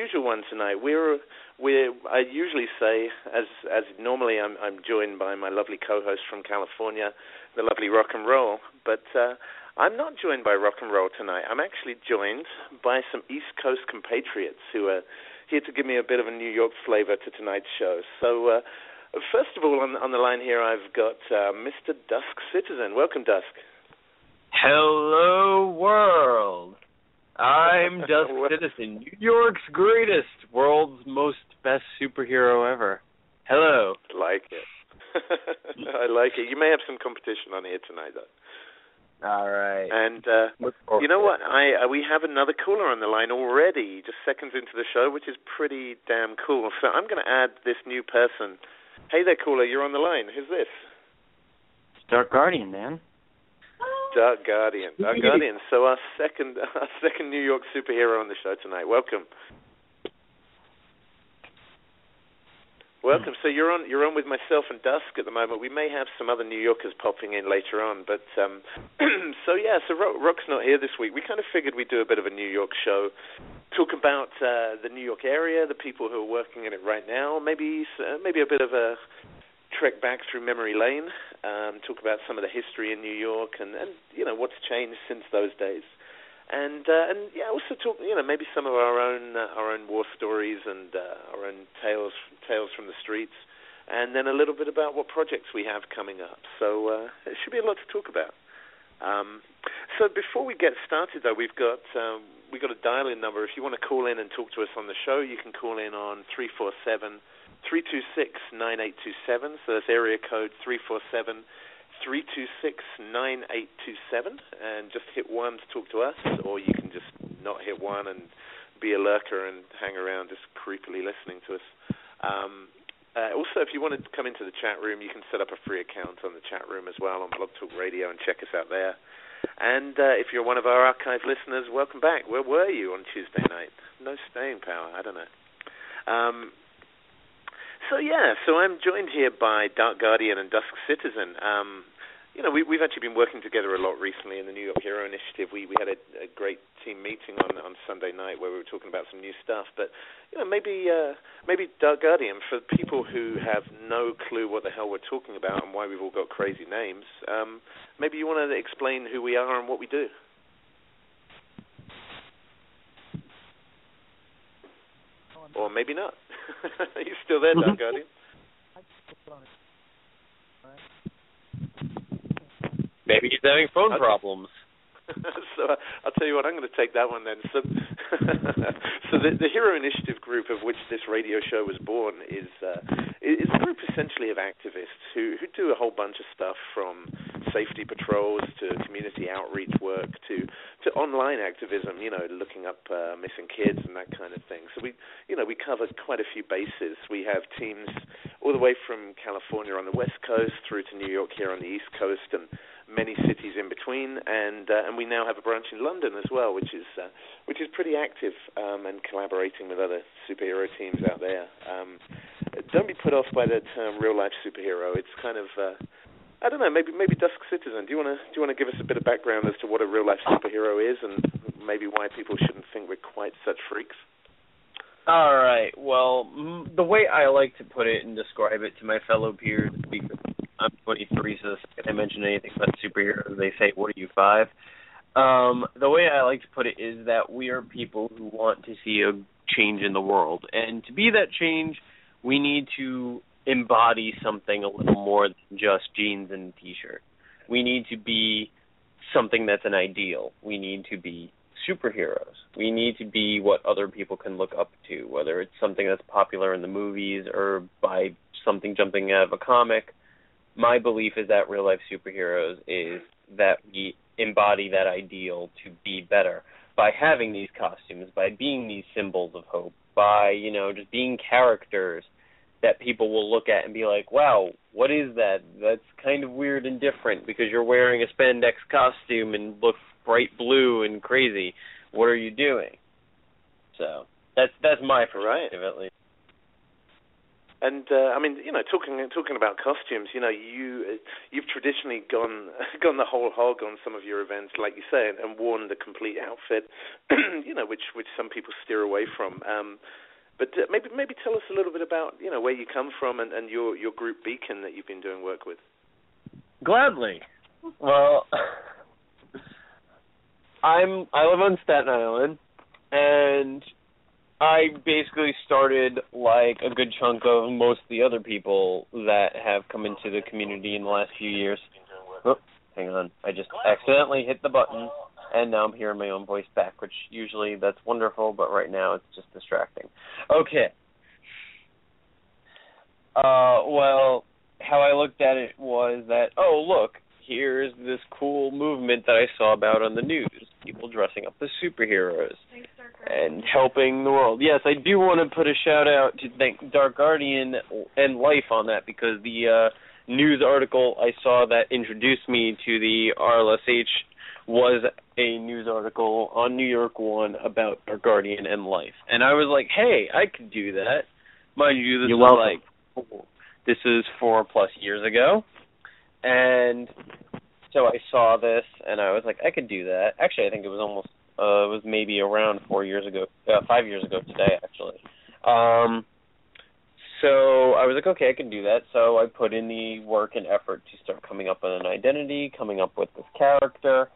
unusual one tonight. We're we I usually say, as as normally, I'm I'm joined by my lovely co-host from California, the lovely Rock N Roll, but. Uh, I'm not joined by Rock N Roll tonight. I'm actually joined by some East Coast compatriots who are here to give me a bit of a New York flavor to tonight's show. So, uh, First of all, on, on the line here, I've got uh, Mr. Dusk Citizen. Welcome, Dusk. Hello, world. I'm Dusk Citizen, New York's greatest, world's most best superhero ever. Hello. Like it. I like it. You may have some competition on here tonight, though. All right. And uh, you know what? I uh, we have another caller on the line already, just seconds into the show, which is pretty damn cool. So I'm going to add this new person Hey there, caller. You're on the line. Who's this? Dark Guardian, man. Dark Guardian. Dark Guardian. So our second, our second New York superhero on the show tonight. Welcome. Welcome. So you're on you're on with myself and Dusk at the moment. We may have some other New Yorkers popping in later on, but um, so yeah. So Rock's not here this week. We kind of figured we'd do a bit of a New York show, talk about uh, the New York area, the people who are working in it right now, maybe uh, maybe a bit of a trek back through memory lane, um, talk about some of the history in New York and and you know what's changed since those days and uh, and yeah, also talk you know maybe some of our own uh, our own war stories and uh, our own tales tales from the streets, and then a little bit about what projects we have coming up. So uh, it should be a lot to talk about. Um, so before we get started, though, we've got um, we've got a dial-in number. If you want to call in and talk to us on the show, you can call in on three four seven three two six nine eight two seven. So that's area code three four seven. 326-9827 and just hit 1 to talk to us, or you can just not hit 1 and be a lurker and hang around just creepily listening to us. Um, uh, also, if you want to come into the chat room, you can set up a free account on the chat room as well on Blog Talk Radio and check us out there. And uh, if you're one of our archive listeners, welcome back. Where were you on Tuesday night? No staying power. I don't know. Um, so yeah, so I'm joined here by Dark Guardian and Dusk Citizen. Um, you know, we, we've actually been working together a lot recently in the New York Hero Initiative. We we had a, a great team meeting on on Sunday night where we were talking about some new stuff. But you know, maybe uh, maybe Dark Guardian for people who have no clue what the hell we're talking about and why we've all got crazy names. Um, maybe you want to explain who we are and what we do. Or maybe not. Are you still there, Dark Guardian? Maybe he's having phone okay. problems. so uh, I'll tell you what, I'm going to take that one then. So, so the, the Hero Initiative group of which this radio show was born is uh, is a group essentially of activists who who do a whole bunch of stuff from safety patrols to community outreach work to to online activism. You know, looking up uh, missing kids and that kind of thing. So we you know we cover quite a few bases. We have teams all the way from California on the west coast through to New York here on the east coast and many cities in between, and uh, and we now have a branch in London as well, which is uh, which is pretty active um, and collaborating with other superhero teams out there. Um, don't be put off by the term real life superhero. It's kind of uh, I don't know, maybe maybe Dusk Citizen. Do you want to do you want to give us a bit of background as to what a real life superhero is, and maybe why people shouldn't think we're quite such freaks? All right. Well, the way I like to put it and describe it to my fellow peers, because I'm 23, so second I mention anything about superheroes, they say, "What are you five? Um, the way I like to put it is that we are people who want to see a change in the world, and to be that change, we need to embody something a little more than just jeans and t-shirt. We need to be something that's an ideal. We need to be superheroes. We need to be what other people can look up to, whether it's something that's popular in the movies or by something jumping out of a comic my belief is that real life superheroes is that we embody that ideal to be better by having these costumes, by being these symbols of hope, by, you know, just being characters that people will look at and be like, wow, what is that? That's kind of weird and different because you're wearing a spandex costume and look bright blue and crazy. What are you doing? So that's that's my perspective right. at least. And uh, I mean, you know, talking talking about costumes, you know, you you've traditionally gone gone the whole hog on some of your events, like you say, and, and worn the complete outfit, you know, which which some people steer away from. Um, but uh, maybe maybe tell us a little bit about you know where you come from and, and your your group Beacon that you've been doing work with. Gladly. Well, I'm I live on Staten Island, and I basically started like a good chunk of most of the other people that have come into the community in the last few years. Oh, hang on. I just accidentally hit the button and now I'm hearing my own voice back, which usually that's wonderful, but right now it's just distracting. Okay. Uh well, how I looked at it was that oh look, here's this cool movement that I saw about on the news. People dressing up as superheroes and helping the world. Yes, I do want to put a shout out to thank Dark Guardian and Life on that because the uh, news article I saw that introduced me to the RLSH was a news article on New York One about Dark Guardian and Life, and I was like, "Hey, I could do that." Mind you, this You're was like this is four plus years ago, and so I saw this and I was like, I could do that. Actually, I think it was almost uh it was maybe around 4 years ago, uh, 5 years ago today actually. Um so I was like, okay, I can do that. So I put in the work and effort to start coming up with an identity, coming up with this character.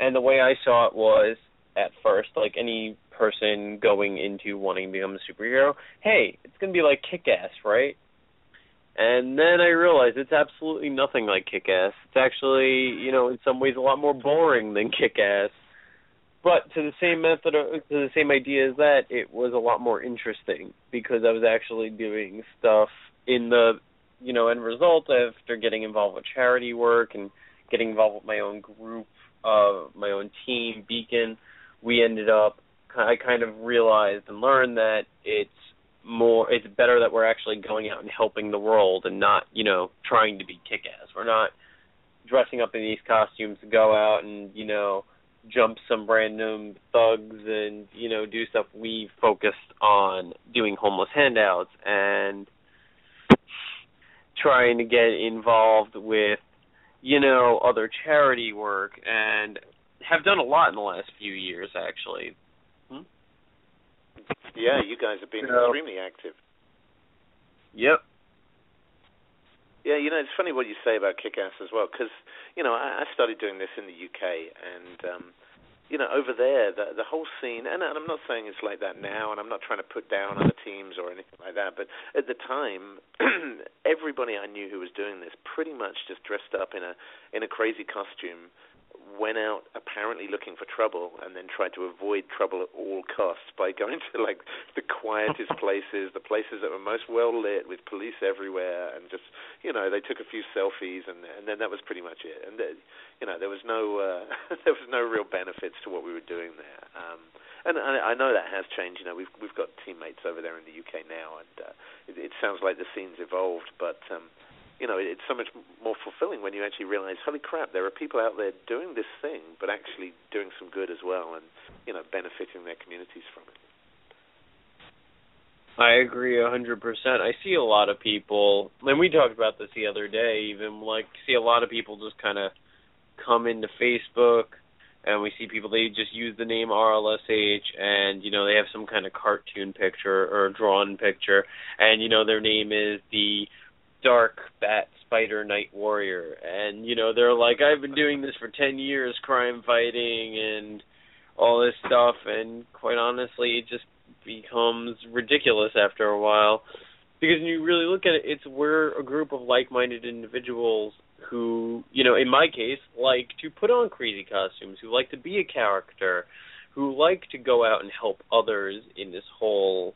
And the way I saw it was at first, like any person going into wanting to become a superhero, hey, it's gonna be like kick ass, right? And then I realized it's absolutely nothing like Kick Ass. It's actually, you know, in some ways a lot more boring than Kick Ass. But to the same method, to the same idea as that, it was a lot more interesting because I was actually doing stuff in the, you know, end result after getting involved with charity work and getting involved with my own group, uh, my own team, Beacon. We ended up, I kind of realized and learned that it's more it's better that we're actually going out and helping the world and not you know trying to be kick ass we're not dressing up in these costumes to go out and you know jump some random thugs and you know do stuff. We focused on doing homeless handouts and trying to get involved with you know other charity work and have done a lot in the last few years actually yeah, you guys have been extremely active. Yep. Yeah, you know, it's funny what you say about Kick-Ass as well, because you know I, I started doing this in the UK, and um, you know over there the the whole scene, and, and I'm not saying it's like that now, and I'm not trying to put down other teams or anything like that, but at the time, everybody I knew who was doing this pretty much just dressed up in a in a crazy costume went out apparently looking for trouble and then tried to avoid trouble at all costs by going to like the quietest places, the places that were most well lit with police everywhere and just you know, they took a few selfies and and then that was pretty much it. And then, you know, there was no uh there was no real benefits to what we were doing there. Um and I, I know that has changed. You know, we've we've got teammates over there in the UK now, and uh, it, it sounds like the scene's evolved. But um, you know, it's so much more fulfilling when you actually realize, holy crap, there are people out there doing this thing, but actually doing some good as well, and you know, benefiting their communities from it. I agree a hundred percent. I see a lot of people, and we talked about this the other day. Even like see a lot of people just kind of come into Facebook, and we see people they just use the name RLSH, and you know they have some kind of cartoon picture or drawn picture, and you know their name is the dark bat spider night warrior. And you know they're like i've been doing this for 10 years crime fighting and all this stuff. And quite honestly it just becomes ridiculous after a while. Because when you really look at it it's we're a group of like-minded individuals who you know in my case like to put on crazy costumes who like to be a character who like to go out and help others in this whole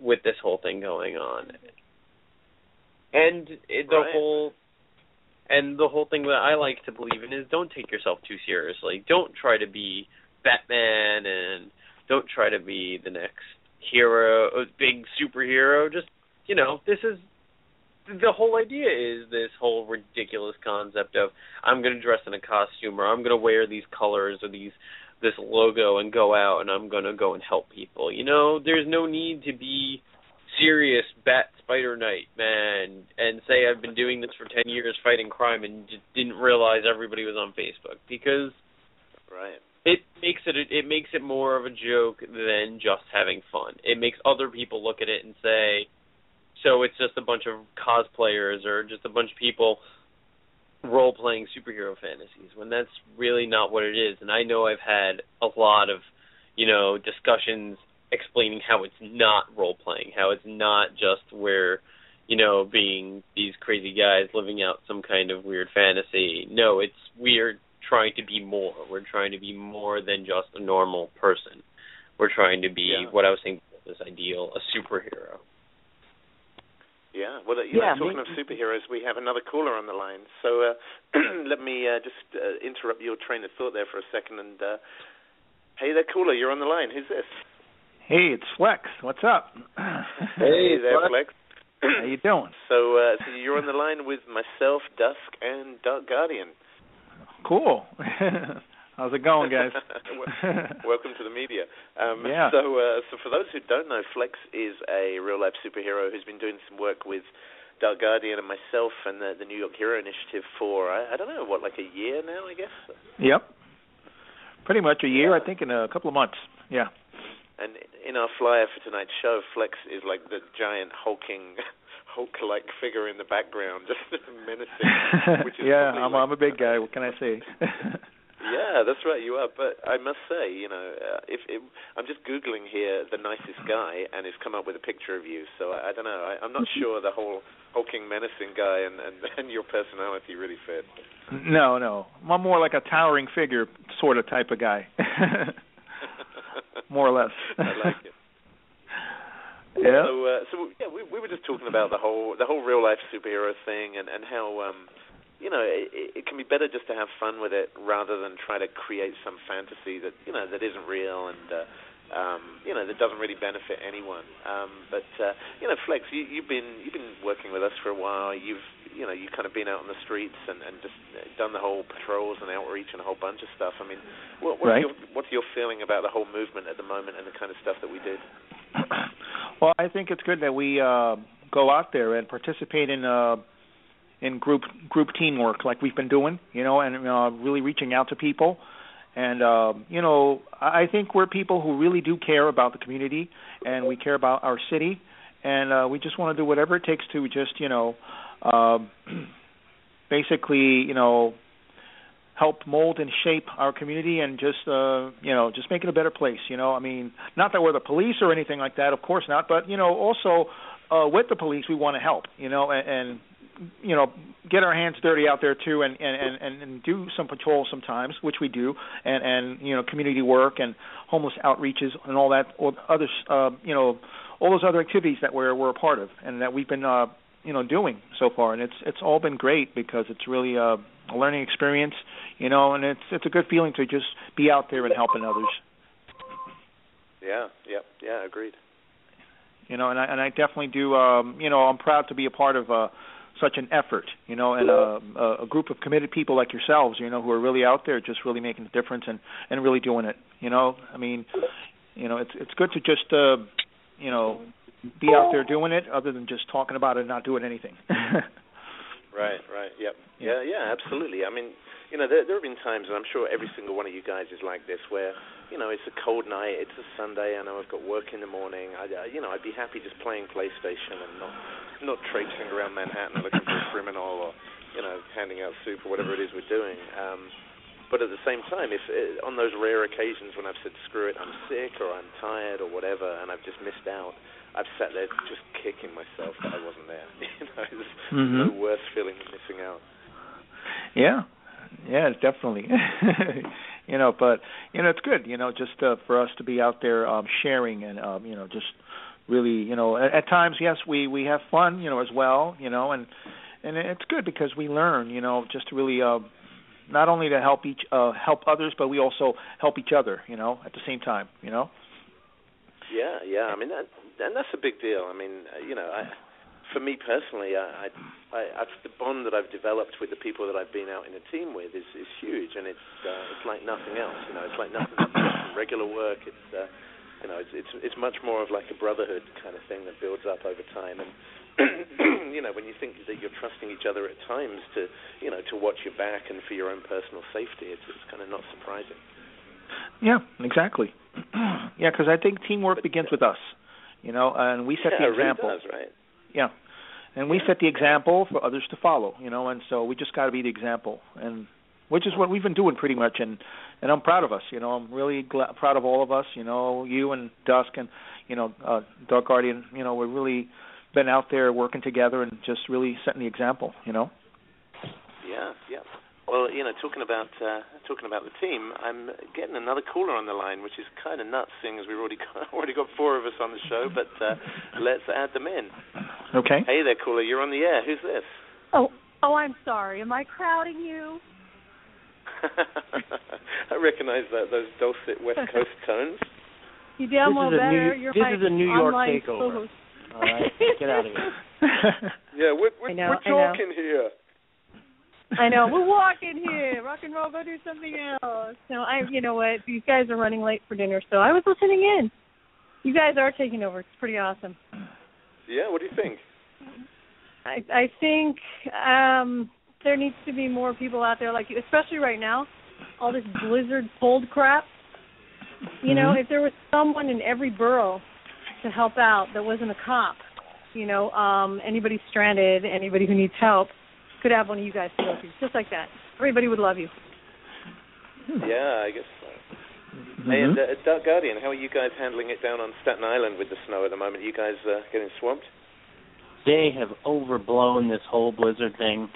with this whole thing going on and it, the right. whole and the whole thing that I like to believe in is don't take yourself too seriously. Don't try to be Batman and don't try to be the next hero, uh, big superhero. Just you know, this is the whole idea is this whole ridiculous concept of I'm going to dress in a costume or I'm going to wear these colors or these this logo and go out and I'm going to go and help people. You know, there's no need to be serious bat Spider Knight, man, and say I've been doing this for ten years fighting crime and just didn't realize everybody was on Facebook because right it makes it it makes it more of a joke than just having fun. It makes other people look at it and say, so it's just a bunch of cosplayers or just a bunch of people role playing superhero fantasies when that's really not what it is. And I know I've had a lot of, you know, discussions explaining how it's not role playing, how it's not just where, you know, being these crazy guys living out some kind of weird fantasy. No, it's we're trying to be more. We're trying to be more than just a normal person. We're trying to be yeah. what I was saying this ideal, a superhero. Yeah, well, you yeah, know, talking maybe. of superheroes, we have another caller on the line. So uh, let me uh, just uh, interrupt your train of thought there for a second. And uh, hey there, caller, you're on the line. Who's this? Hey, it's Flex. What's up? Hey there, Flex. How you doing? So, uh, so you're on the line with myself, Dusk, and Dark Guardian. Cool. How's it going, guys? Welcome to the media. Um, Yeah. So, uh, so for those who don't know, Flex is a real life superhero who's been doing some work with Dark Guardian and myself and the, the New York Hero Initiative for I, I don't know what, like a year now, I guess. yep. Pretty much a year, Yeah. I think, in a couple of months. Yeah. And in our flyer for tonight's show, Flex is like the giant hulking, Hulk-like figure in the background, just menacing. Which is yeah, I'm, like- I'm a big guy. What can I say? Yeah, that's right. You are, but I must say, you know, uh, if it, I'm just googling here the nicest guy, and it's come up with a picture of you. So I, I don't know. I, I'm not sure the whole hulking, menacing guy and, and and your personality really fit. no, no. I'm more like a towering figure sort of type of guy. More or less. I like it. yeah. So, uh, so yeah, we we were just talking about the whole the whole real life superhero thing, and and how um, you know, it, it can be better just to have fun with it rather than try to create some fantasy that you know that isn't real and. Uh, um, you know that doesn't really benefit anyone. Um, but uh, you know, Flex, you, you've been you've been working with us for a while. You've you know you've kind of been out on the streets and, and just done the whole patrols and outreach and a whole bunch of stuff. I mean, what, what's Right. your what's your feeling about the whole movement at the moment and the kind of stuff that we did? well, I think it's good that we uh, go out there and participate in uh, in group group teamwork like we've been doing, you know, and uh, really reaching out to people. And uh, you know, I think we're people who really do care about the community, and we care about our city, and uh, we just want to do whatever it takes to just you know, um, basically you know, help mold and shape our community and just uh you know just make it a better place you know? I mean not that we're the police or anything like that of course not but you know also uh with the police we want to help you know? And, and you know get our hands dirty out there too and and and and do some patrols sometimes which we do and and you know community work and homeless outreaches and all that or other uh you know all those other activities that we're we're a part of and that we've been uh you know doing so far and it's it's all been great because it's really uh a learning experience, you know, and it's it's a good feeling to just be out there and helping others, Yeah, yeah, yeah. Agreed. you know, and I and I definitely do, um, you know, I'm proud to be a part of uh, such an effort, you know, and a, a group of committed people like yourselves, you know, who are really out there, just really making a difference and and really doing it, you know. I mean, you know, it's it's good to just, uh, you know, be out there doing it, other than just talking about it and not doing anything. Right, right. Yep. Yeah. Yeah, yeah, absolutely. I mean, you know, there there have been times, and I'm sure every single one of you guys is like this, where you know it's a cold night, it's a Sunday, I know I've got work in the morning. I, you know, I'd be happy just playing PlayStation and not not traipsing around Manhattan looking for a criminal or you know handing out soup or whatever it is we're doing. Um, but at the same time, if uh, on those rare occasions when I've said screw it, I'm sick or I'm tired or whatever, and I've just missed out, I've sat there just kicking myself that I wasn't there. you know, there's Mhm. no worse feeling than missing out. Yeah, yeah, definitely. you know, but you know, it's good. You know, just uh, for us to be out there um, sharing and um, you know, just really, you know, at, at times, yes, we we have fun, you know, as well. You know, and and it's good because we learn. You know, just to really. Uh, not only to help each uh help others but we also help each other you know at the same time you know Yeah, yeah. I mean, that, and that's a big deal. I mean, uh, you know, I, for me personally, I, I, I, the bond that I've developed with the people that I've been out in a team with is is huge, and it's uh, it's like nothing else. You know, it's like nothing else regular work. It's uh, you know, it's it's it's much more of like a brotherhood kind of thing that builds up over time. And you know, when you think that you're trusting each other at times to, you know, to watch your back and for your own personal safety, it's, it's kind of not surprising. Yeah, exactly. yeah, because I think teamwork But, begins with us, you know, and we set yeah, the it really example. does, right? Yeah, and we set the example for others to follow, you know, and so we just got to be the example, and which is what we've been doing pretty much, and and I'm proud of us, you know, I'm really gla- proud of all of us, you know, you and Dusk and you know, uh, Dark Guardian, you know, we've really been out there working together and just really setting the example, you know. Yeah. Well, you know, talking about uh, talking about the team, I'm getting another caller on the line, which is kind of nuts, seeing as we've already got, already got four of us on the show. But uh, let's add them in. Okay. Hey there, caller. You're on the air. Who's this? Oh, oh, I'm sorry. Am I crowding you? I recognize that those dulcet West Coast tones. You damn This well better. New- You're this my is a New York online takeover. All right, get out of here. Yeah, we're we're, know, we're talking here. I know. We're walking here. Rock and roll. Go do something else. No, I. You know what? These guys are running late for dinner, so I was listening in. You guys are taking over. It's pretty awesome. Yeah, what do you think? I I think um there needs to be more people out there like you, especially right now. All this blizzard cold crap. You know, Mhm. if there was someone in every borough to help out that wasn't a cop, you know, um anybody stranded, anybody who needs help, could have one of you guys to go to, just like that. Everybody would love you. Yeah, I guess so. Mhm. Hey, and uh, Dark Guardian, how are you guys handling it down on Staten Island with the snow at the moment? you guys uh, getting swamped? They have overblown this whole blizzard thing.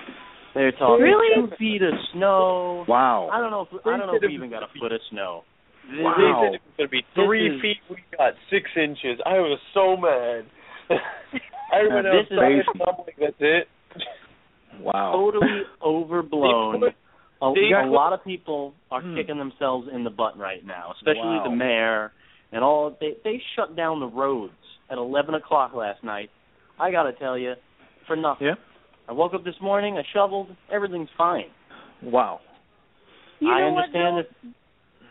They're talking Really? two feet of snow. Wow. I don't know. If, I don't know if we even got a foot of snow. Wow. They said it was going to be three is- feet. We got six inches. I was so mad. Everyone Now, else this is- started stumbling. That's it. Wow. Totally overblown. They put- A, a lot of people are Hmm. kicking themselves in the butt right now, especially Wow. the mayor and all. They they shut down the roads at 11 o'clock last night. I got to tell you, for nothing. Yeah. I woke up this morning. I shoveled. Everything's fine. Wow. You I know what, understand though? that.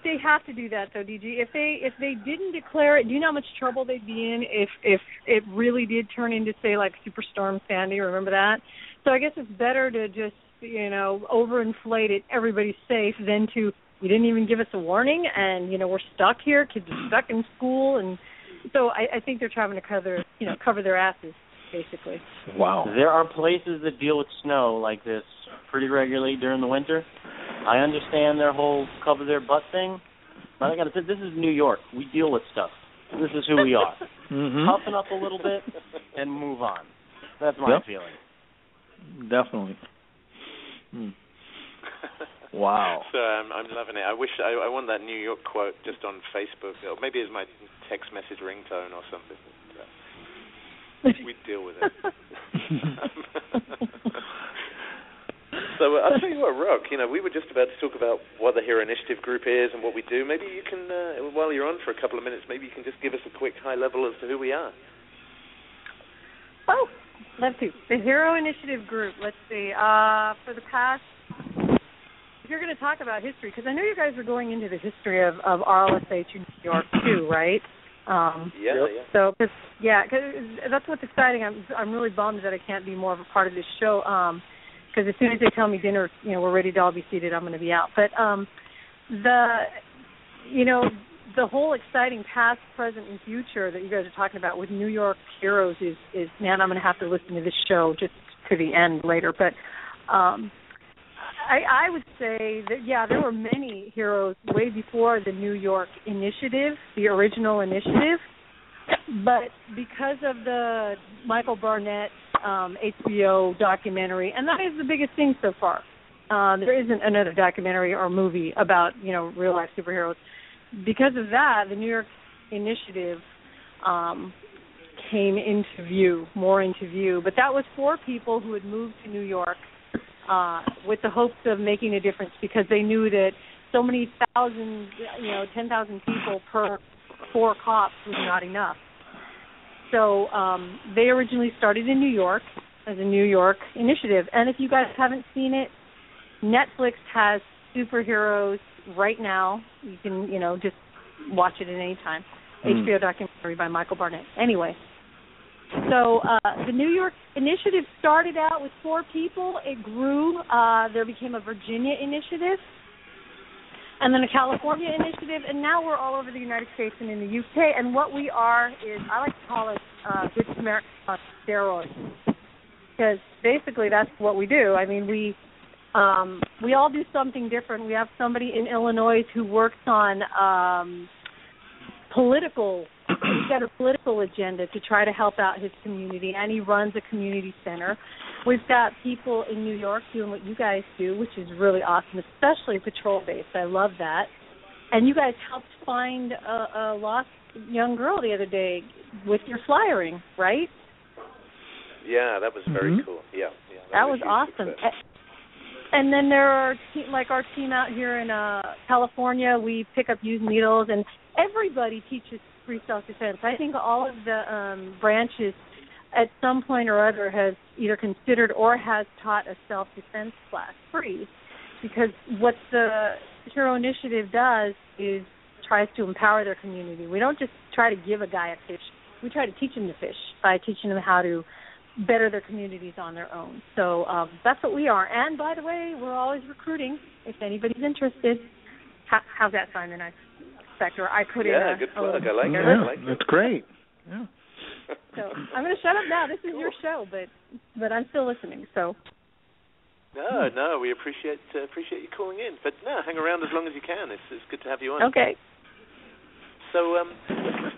they have to do that though, DG. If they if they didn't declare it, do you know how much trouble they'd be in if if it really did turn into say like Superstorm Sandy? Remember that? So I guess it's better to just you know overinflate it. Everybody's safe than to you didn't even give us a warning and you know we're stuck here. Kids are stuck in school and so I, I think they're trying to cover you know cover their asses basically. Wow. There are places that deal with snow like this pretty regularly during the winter. I understand their whole cover their butt thing, but I got to say, this is New York. We deal with stuff. This is who we are. Mhm. Toughen up a little bit and move on. That's my Yep. feeling. Definitely. Hmm. Wow. So um, I'm loving it. I wish I, I want that New York quote just on Facebook, or maybe as my text message ringtone or something. But, uh, we deal with it. so uh, I'll tell you what, Rock. You know, we were just about to talk about what the Hero Initiative Group is and what we do. Maybe you can, uh, while you're on for a couple of minutes, maybe you can just give us a quick high level as to who we are. Oh, love to. The Hero Initiative Group. Let's see. Uh, for the past, if you're going to talk about history, because I know you guys are going into the history of of RLSH in New York too, right? Um, Yeah, yeah. so, cause, yeah, cause that's what's exciting. I'm I'm really bummed that I can't be more of a part of this show. Um, because as soon as they tell me dinner, you know, we're ready to all be seated, I'm going to be out. But um, the, you know, the whole exciting past, present, and future that you guys are talking about with New York heroes is is man, I'm going to have to listen to this show just to the end later. But um, I I would say that yeah, there were many heroes way before the New York initiative, the original initiative. But because of the Michael Barnett um, HBO documentary, and that is the biggest thing so far. Uh, there isn't another documentary or movie about you know real life superheroes. Because of that, the New York initiative um, came into view, more into view. But that was for people who had moved to New York uh, with the hopes of making a difference because they knew that so many thousand, you know, ten thousand people per four cops was not enough. So um, they originally started in New York as a New York initiative. And if you guys haven't seen it, Netflix has superheroes right now. You can, you know, just watch it at any time. Mm. HBO documentary by Michael Barnett. Anyway, So uh, the New York initiative started out with four people. It grew. Uh, there became a Virginia initiative, and then a California initiative, and now we're all over the United States and in the UK. And what we are is, I like to call it uh, Good Samaritan on steroids, because basically that's what we do. I mean, we um, we all do something different. We have somebody in Illinois who works on um, political he's got a political agenda to try to help out his community and he runs a community center we've got people in new york doing what you guys do which is really awesome especially patrol based i love that and you guys helped find a, a lost young girl the other day with your flyering right yeah that was very mm-hmm. cool yeah, yeah that, that was, was awesome success. And then there are te- like our team out here in uh California, we pick up used needles and everybody teaches free self defense. I think all of the um branches at some point or other has either considered or has taught a self defense class free because what the Hero Initiative does is tries to empower their community. We don't just try to give a guy a fish. We try to teach him to fish by teaching them how to better their communities on their own. So um, that's what we are. And by the way, we're always recruiting. If anybody's interested, how, how's that sound? The next sector. I put yeah, in a good plug. I like yeah, it. I like that's great. Yeah. so I'm going to shut up now. This is cool. your show, but but I'm still listening. So. No, no, we appreciate uh, appreciate you calling in. But no, hang around as long as you can. It's it's good to have you on. Okay. So um,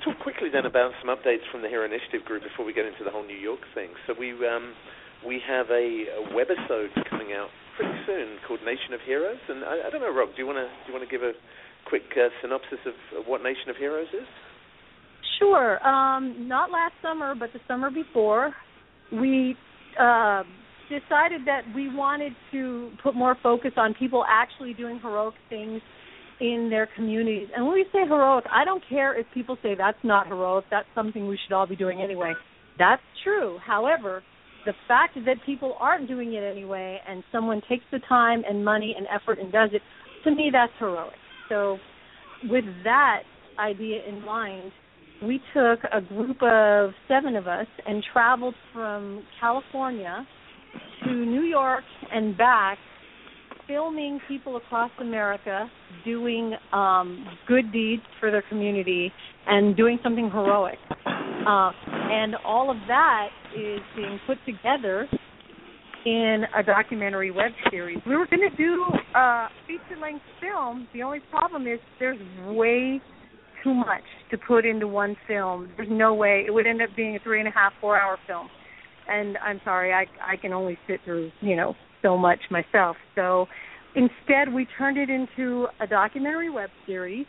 talk quickly then about some updates from the Hero Initiative group before we get into the whole New York thing. So we um, we have a, a webisode coming out pretty soon called Nation of Heroes, and I, I don't know, Rob, do you want to do you want to give a quick uh, synopsis of, of what Nation of Heroes is? Sure. Um, not last summer, but the summer before, we uh, decided that we wanted to put more focus on people actually doing heroic things in their communities. And when we say heroic, I don't care if people say that's not heroic, that's something we should all be doing anyway. That's true. However, the fact that people aren't doing it anyway and someone takes the time and money and effort and does it, to me that's heroic. So with that idea in mind, we took a group of seven of us and traveled from California to New York and back filming people across America doing um, good deeds for their community and doing something heroic. Uh, and all of that is being put together in a documentary web series. We were going to do a feature length film. The only problem is there's way too much to put into one film. There's no way it would end up being a three and a half, four hour film. And I'm sorry, I I can only sit through you know so much myself. So instead, we turned it into a documentary web series,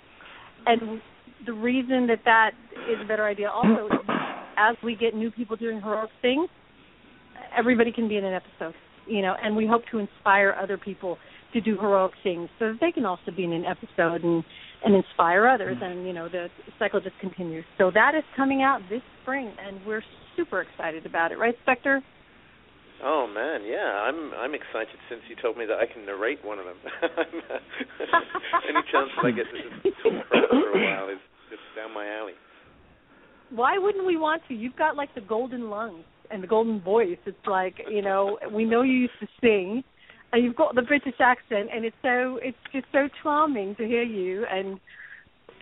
and the reason that that is a better idea also is as we get new people doing heroic things, everybody can be in an episode, you know, and we hope to inspire other people to do heroic things so that they can also be in an episode and and inspire others and you know the cycle just continues. So that is coming out this spring and we're super excited about it, right, Spectre? Oh man, yeah, I'm I'm excited since you told me that I can narrate one of them. Any chance that I get to talk for a while is just down my alley. Why wouldn't we want to? You've got like the golden lungs and the golden voice. It's like you know we know you used to sing, and you've got the British accent, and it's so it's just so charming to hear you. And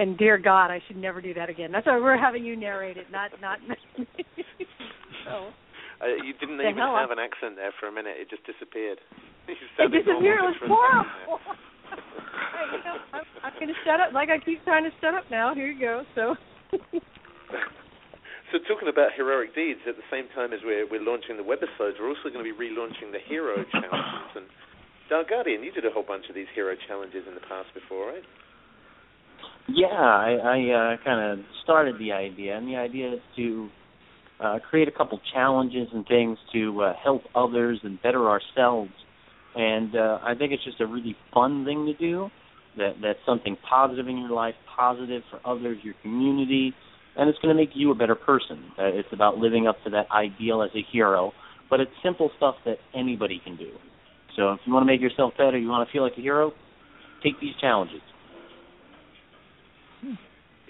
and dear God, I should never do that again. That's why we're having you narrate it, not not. Me. So. Uh, you didn't even have an accent there for a minute. It just disappeared. it disappeared. It was horrible. you know, I'm, I'm going to shut up. Like I keep trying to shut up now. Here you go. So. so talking about heroic deeds, at the same time as we're we're launching the webisodes, we're also going to be relaunching the hero challenges. And Dark Guardian, you did a whole bunch of these hero challenges in the past before, right? Yeah, I, I uh, kind of started the idea, and the idea is to uh, create a couple challenges and things to uh, help others and better ourselves. And uh, I think it's just a really fun thing to do. That that's something positive in your life, positive for others, your community, and it's going to make you a better person. Uh, it's about living up to that ideal as a hero, but it's simple stuff that anybody can do. So if you want to make yourself better, you want to feel like a hero, take these challenges.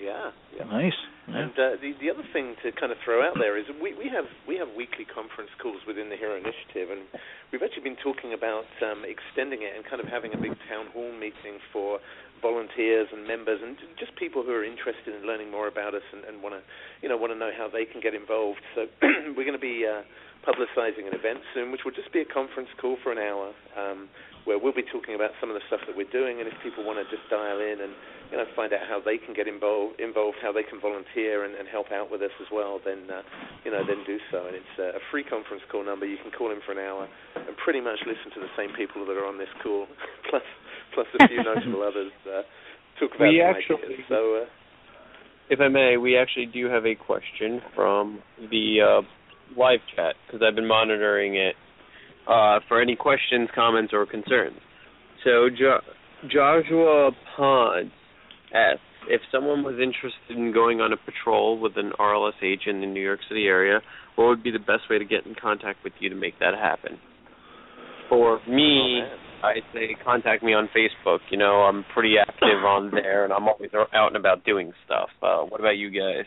Yeah, yeah. Nice. And uh, the the other thing to kind of throw out there is we we have we have weekly conference calls within the Hero Initiative, and we've actually been talking about um, extending it and kind of having a big town hall meeting for volunteers and members and just people who are interested in learning more about us and, and want to you know want to know how they can get involved. So we're going to be uh, publicizing an event soon, which will just be a conference call for an hour. Um, where we'll be talking about some of the stuff that we're doing, and if people want to just dial in and you know find out how they can get involved, involved, how they can volunteer and, and help out with us as well, then uh, you know then do so. And it's uh, a free conference call number. You can call in for an hour and pretty much listen to the same people that are on this call, plus plus a few notable others. Uh, talk about we actually, ideas. So. Uh, if I may, we actually do have a question from the uh, live chat because I've been monitoring it uh, for any questions, comments, or concerns. So jo- Joshua Pond asks if someone was interested in going on a patrol with an RLS agent in the New York City area, what would be the best way to get in contact with you to make that happen? For me, oh, I say contact me on Facebook. You know, I'm pretty active on there, and I'm always out and about doing stuff. Uh, what about you guys?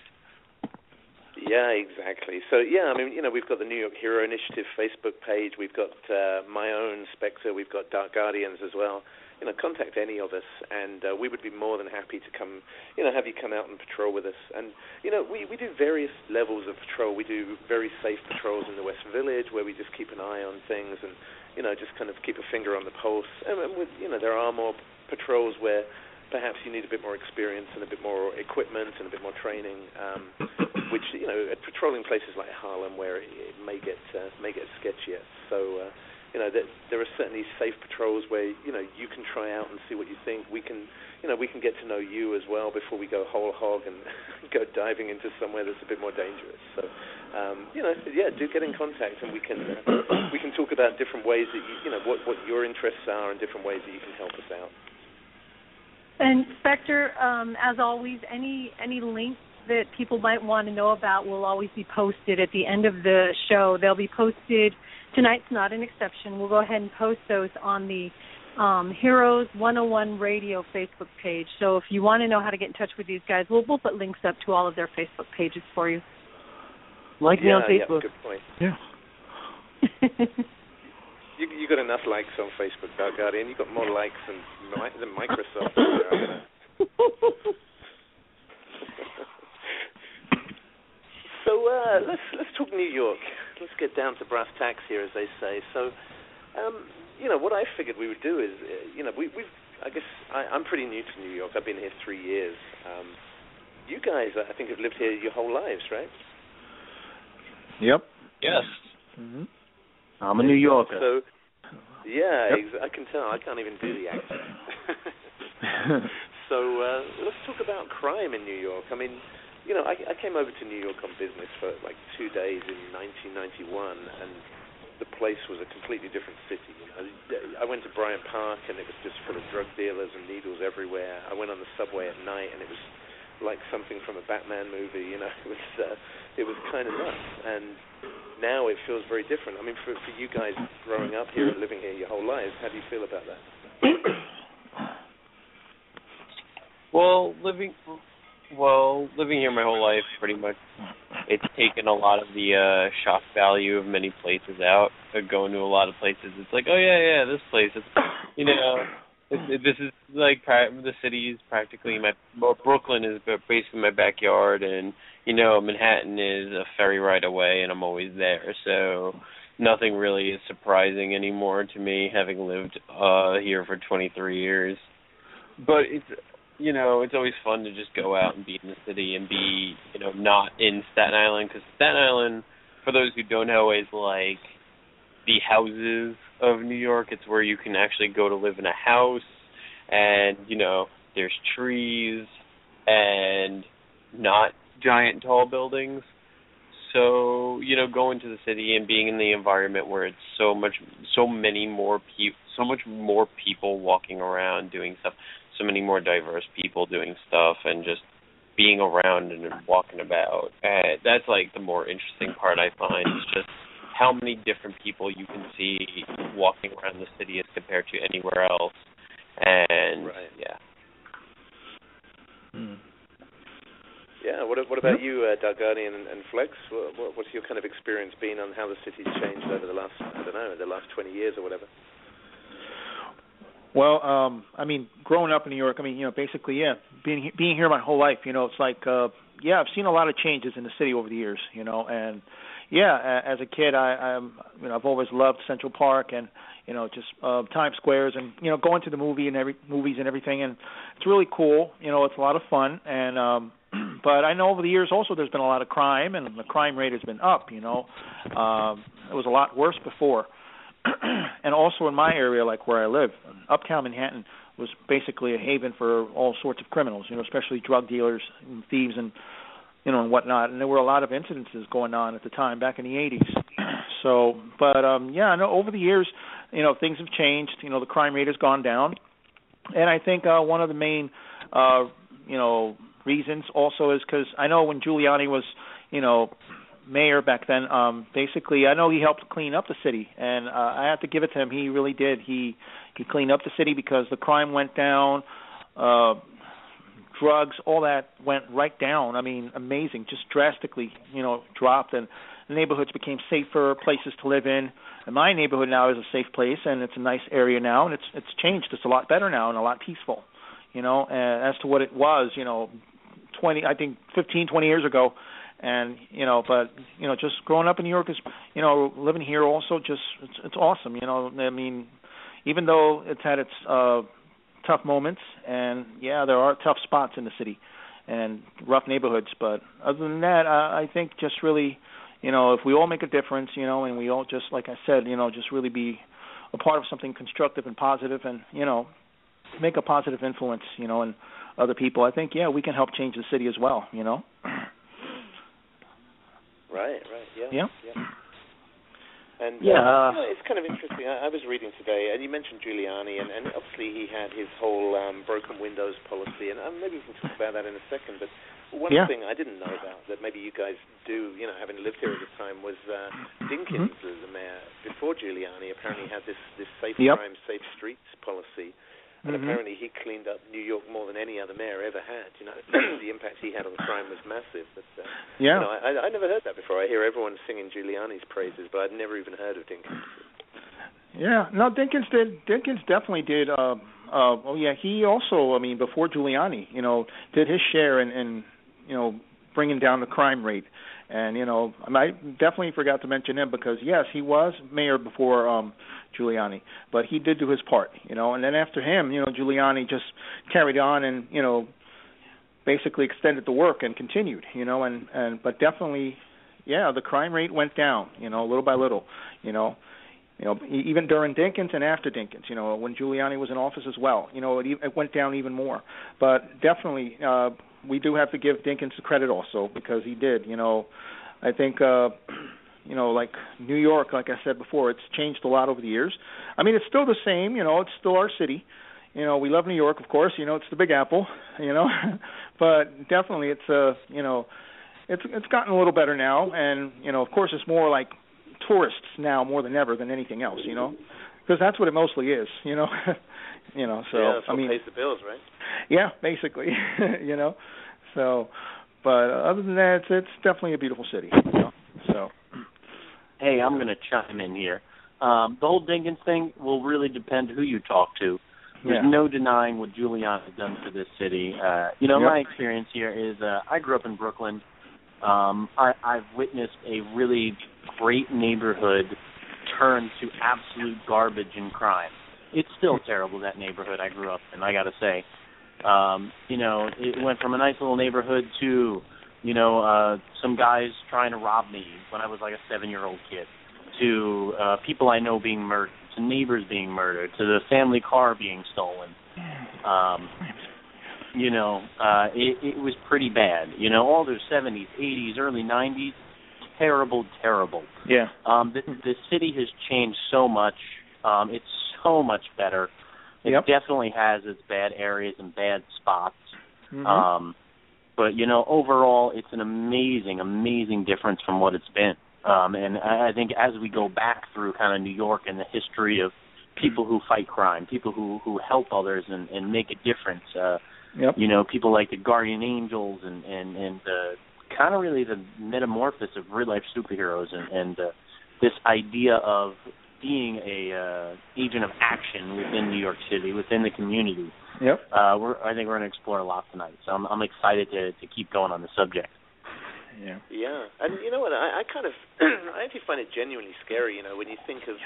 Yeah, exactly. So yeah, I mean, you know, we've got the New York Hero Initiative Facebook page. We've got uh, my own Spectre. We've got Dark Guardians as well. You know, contact any of us, and uh, we would be more than happy to come. You know, have you come out and patrol with us. And you know, we we do various levels of patrol. We do very safe patrols in the West Village, where we just keep an eye on things and you know just kind of keep a finger on the pulse. And, and with you know, there are more patrols where perhaps you need a bit more experience and a bit more equipment and a bit more training, um, which you know at patrolling places like Harlem where it, it may get uh, may get sketchier. So uh, you know that there are certainly safe patrols where you know you can try out and see what you think. We can you know we can get to know you as well before we go whole hog and go diving into somewhere that's a bit more dangerous. So um, you know yeah, do get in contact and we can uh, we can talk about different ways that you you know what what your interests are and different ways that you can help us out. And Spectre, um, as always, any any links that people might want to know about will always be posted at the end of the show. They'll be posted. Tonight's not an exception. We'll go ahead and post those on the um, Heroes 101 Radio Facebook page. So if you want to know how to get in touch with these guys, we'll, we'll put links up to all of their Facebook pages for you. Like yeah, me on Facebook. Yeah, good point. Yeah. you you got enough likes on Facebook, Dark Guardian. You got more likes than than Microsoft. so uh, let's let's talk New York. Let's get down to brass tacks here, as they say. So, um, you know, what I figured we would do is, uh, you know, we we've I guess I, I'm pretty new to New York. I've been here three years. Um, you guys, I think, have lived here your whole lives, right? Yep. Yes. Mm-hmm. I'm a New Yorker. So, yeah, Yep. ex- I can tell. I can't even do the accent. so uh, let's talk about crime in New York. I mean, you know, I, I came over to New York on business for like two days in 1991, and the place was a completely different city. You know, I went to Bryant Park, and it was just full of drug dealers and needles everywhere. I went on the subway at night, and it was like something from a Batman movie. You know, it was uh, it was kind of nuts, and now it feels very different. I mean, for for you guys growing up here and living here your whole lives, how do you feel about that? Well, living well, living here my whole life, pretty much, it's taken a lot of the uh shock value of many places out. Uh, going to a lot of places, it's like, oh yeah, yeah, this place, it's you know, it, this is like the city is practically my Brooklyn is ba- basically my backyard, and you know, Manhattan is a ferry ride away, and I'm always there. So nothing really is surprising anymore to me, having lived uh here for 23 years. But it's you know, it's always fun to just go out and be in the city and be, you know, not in Staten Island because Staten Island, for those who don't know, is like the houses of New York. It's where you can actually go to live in a house, and you know, there's trees and not giant tall buildings. So you know, going to the city and being in the environment where it's so much, so many more people, so much more people walking around doing stuff so many more diverse people doing stuff and just being around and walking about. Uh, that's like the more interesting part I find is just how many different people you can see walking around the city as compared to anywhere else. And Right. yeah. Hmm. Yeah. What What about you, uh, Doug and, and Flex? What, what, what's your kind of experience been on how the city's changed over the last I don't know the last twenty years or whatever? Well, um, I mean, growing up in New York, I mean, you know, basically, yeah, being being here my whole life, you know, it's like, uh, yeah, I've seen a lot of changes in the city over the years, you know, and yeah, as a kid, I, I'm, you know, I've always loved Central Park and, you know, just uh, Times Squares and you know, going to the movie and every movies and everything, and it's really cool. You know, it's a lot of fun, and um, but I know over the years also there's been a lot of crime, and the crime rate has been up. You know, um, it was a lot worse before. and also in my area, like where I live, uptown Manhattan was basically a haven for all sorts of criminals. You know, especially drug dealers, and thieves, and you know, and whatnot. And there were a lot of incidences going on at the time back in the 80s. so, but um yeah, no, over the years, you know, things have changed. You know, the crime rate has gone down, and I think uh, one of the main, uh, you know, reasons also is because I know when Giuliani was, you know, mayor back then, um, basically I know he helped clean up the city, and uh, I have to give it to him. He really did. He he cleaned up the city because the crime went down, uh, drugs, all that went right down. I mean, amazing, just drastically, you know, dropped, and neighborhoods became safer places to live in. And my neighborhood now is a safe place, and it's a nice area now, and it's it's changed. It's a lot better now and a lot peaceful. You know, and as to what it was, you know, 20, I think 15, 20 years ago, and you know but you know just growing up in New York is you know living here also just it's it's awesome you know. I mean even though it's had its uh tough moments and yeah there are tough spots in the city and rough neighborhoods but other than that I, I think just really you know if we all make a difference you know and we all just like I said you know just really be a part of something constructive and positive and you know make a positive influence you know and other people I think yeah we can help change the city as well you know Right, right, yeah. Yeah. yeah. And yeah, uh, you know, it's kind of interesting. I, I was reading today, and you mentioned Giuliani, and, and obviously he had his whole um, broken windows policy, and um, maybe we can talk about that in a second. But one yeah. thing I didn't know about that maybe you guys do, you know, having lived here at the time, was uh, Dinkins, mm-hmm. the mayor before Giuliani, apparently had this this safe yep. crime, safe streets policy and mm-hmm. apparently he cleaned up New York more than any other mayor ever had. You know, the impact he had on crime was massive. But uh, yeah, you know, I, I never heard that before. I hear everyone singing Giuliani's praises, but I'd never even heard of Dinkins. Yeah, no, Dinkins did. Dinkins definitely did. Uh, uh, oh yeah, he also, I mean, before Giuliani, you know, did his share in, in you know, bringing down the crime rate. And you know, I definitely forgot to mention him because yes, he was mayor before um Giuliani, but he did do his part, you know. And then after him, you know, Giuliani just carried on and you know, basically extended the work and continued, you know. And and but definitely, yeah, the crime rate went down, you know, little by little, you know. You know, even during Dinkins and after Dinkins, you know, when Giuliani was in office as well, you know, it, it went down even more. But definitely, uh, we do have to give Dinkins credit also because he did. You know, I think uh, you know, like New York, like I said before, it's changed a lot over the years. I mean, it's still the same. You know, it's still our city. You know, we love New York, of course. You know, it's the Big Apple. You know, but definitely, it's uh, you know, it's it's gotten a little better now, and you know, of course, it's more like tourists now more than ever than anything else. You know, because that's what it mostly is. You know, you know. So yeah, that's I mean, pays the bills, right? Yeah, basically. you know, so, but other than that, it's, it's definitely a beautiful city. You know? So hey, I'm going to chime in here. Um, the whole Dinkins thing will really depend who you talk to. There's yeah. no denying what Giuliani has done for this city. Uh, you know, Yep. my experience here is uh, I grew up in Brooklyn. Um, I, I've witnessed a really great neighborhood turn to absolute garbage and crime. It's still terrible that neighborhood I grew up in. I got to say, um, you know, it went from a nice little neighborhood to you know, uh some guys trying to rob me when I was like a seven year old kid, to uh people I know being murdered, to neighbors being murdered, to the family car being stolen. Um you know, uh it, it was pretty bad. You know, all those seventies, eighties, early nineties, terrible, terrible. yeah, Um the the city has changed so much. Um it's so much better. It Yep. definitely has its bad areas and bad spots. Mhm. Um, but you know, overall, it's an amazing, amazing difference from what it's been. Um, and I I think as we go back through kind of New York and the history of people who fight crime, people who who help others and, and make a difference, uh, Yep. You know, people like the Guardian Angels and and and uh, kind of really the metamorphosis of real life superheroes and and uh, this idea of being a uh, agent of action within New York City, within the community. Yep. Uh, we're I think we're going to explore a lot tonight, so I'm I'm excited to to keep going on the subject. Yeah. Yeah, and you know what? I, I kind of, I actually find it genuinely scary. You know, when you think of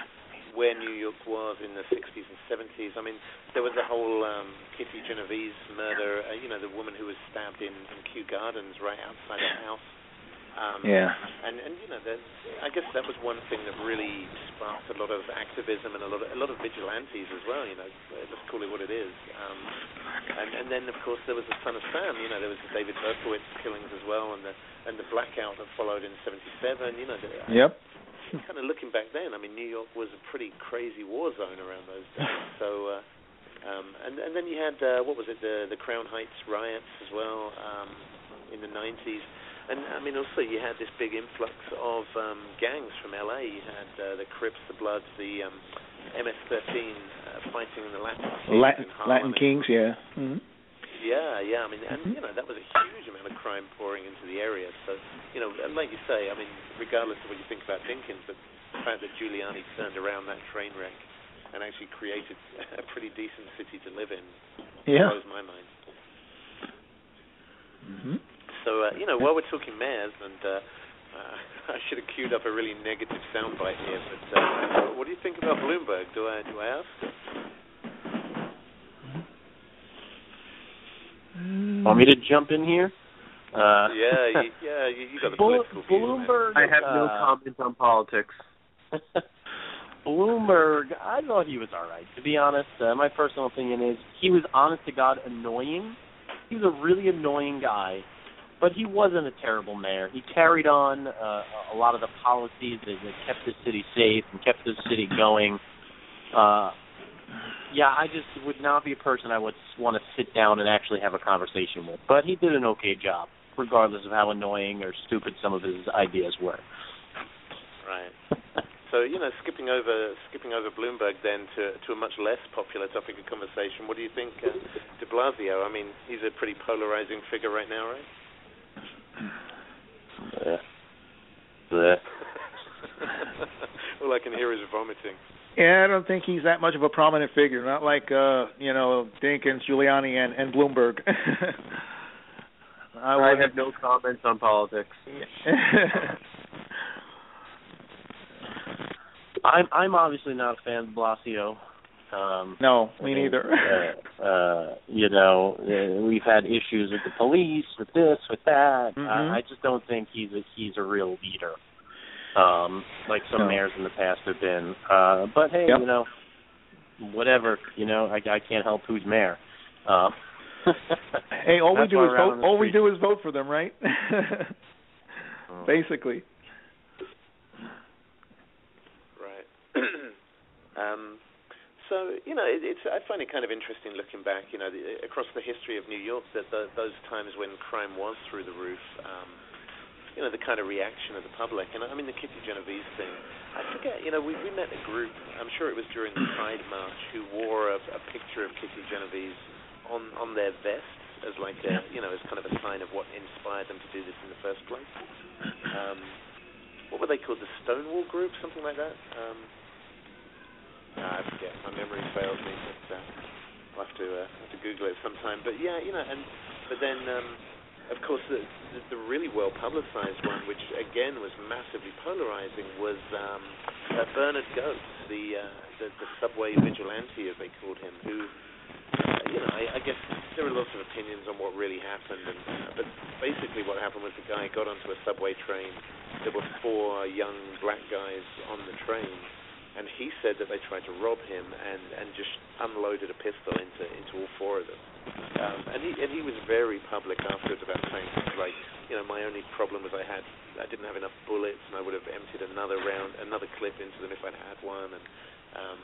where New York was in the 60s and 70s. I mean, there was the whole um, Kitty Genovese murder. Uh, you know, the woman who was stabbed in, in Kew Gardens right outside her house. Um, Yeah. And and you know, the, I guess that was one thing that really sparked a lot of activism and a lot of a lot of vigilantes as well. You know, let's call it what it is. Um, and and then of course there was the Son of Sam. You know, there was the David Berkowitz killings as well, and the and the blackout that followed in '77. You know, the, Yep. kind of looking back then, I mean, New York was a pretty crazy war zone around those days. So, uh, um, and and then you had uh, what was it, the the Crown Heights riots as well um, in the 90s. And I mean, also you had this big influx of um, gangs from LA. You had uh, the Crips, the Bloods, the um, MS-13 uh, fighting in the Latin Kings Latin. Latin Kings. Yeah. hmm Yeah, yeah. I mean, and Mhm. you know that was a huge amount of crime pouring into the area. So, you know, and like you say, I mean, regardless of what you think about Dinkins, but the fact that Giuliani turned around that train wreck and actually created a pretty decent city to live in Yeah. blows my mind. hmm So, uh, you know, while we're talking mayors, and uh, uh, I should have queued up a really negative soundbite here, but uh, what do you think about Bloomberg? Do I do I ask? Want me to jump in here? Uh, yeah, you, yeah, you, you got the Blo- political views, man. Bloomberg. I have no uh, comment on politics. Bloomberg, I thought he was all right. To be honest, uh, my personal opinion is he was honest to God annoying. He was a really annoying guy, but he wasn't a terrible mayor. He carried on uh, a lot of the policies that, that kept the city safe and kept the city going. Uh, yeah, I just would not be a person I would want to sit down and actually have a conversation with. But he did an okay job, regardless of how annoying or stupid some of his ideas were. Right. So you know, skipping over skipping over Bloomberg then to to a much less popular topic of conversation. What do you think, uh, De Blasio? I mean, he's a pretty polarizing figure right now, right? Yeah. Yeah. All I can hear is vomiting. Yeah, I don't think he's that much of a prominent figure. Not like uh, you know Dinkins, Giuliani, and and Bloomberg. I, I have no comments on politics. I'm I'm obviously not a fan of Blasio. Um, no, I me mean, neither. uh, uh, you know, uh, we've had issues with the police, with this, with that. Mhm. I, I just don't think he's a he's a real leader, um, like some No. mayors in the past have been. Uh, but hey, Yep. you know, whatever. You know, I I can't help who's mayor. Um, hey, all we do is vote. on the All we do is vote for them, right? Basically. Right. um, so you know, it, it's I find it kind of interesting looking back. You know, the, across the history of New York, that the, those times when crime was through the roof. Um, you know the kind of reaction of the public, and I mean the Kitty Genovese thing. I forget. You know, we we met a group. I'm sure it was during the Pride March who wore a, a picture of Kitty Genovese on on their vest as like a you know as kind of a sign of what inspired them to do this in the first place. Um, what were they called? The Stonewall Group, something like that. Um, ah, I forget. My memory fails me, but uh, I'll have to uh, have to Google it sometime. But yeah, you know, and but then um, of course the, the the really well publicized one, which again was massively polarizing, was um, uh, Bernard Goetz, the, uh, the the subway vigilante, as they called him, who. Uh, you know, I, I guess there are lots of opinions on what really happened, and, uh, but basically what happened was the guy got onto a subway train. There were four young black guys on the train, and he said that they tried to rob him and and just unloaded a pistol into into all four of them. Um, and he and he was very public afterwards about saying like, you know, my only problem was I had I didn't have enough bullets, and I would have emptied another round, another clip into them if I'd had one, and um,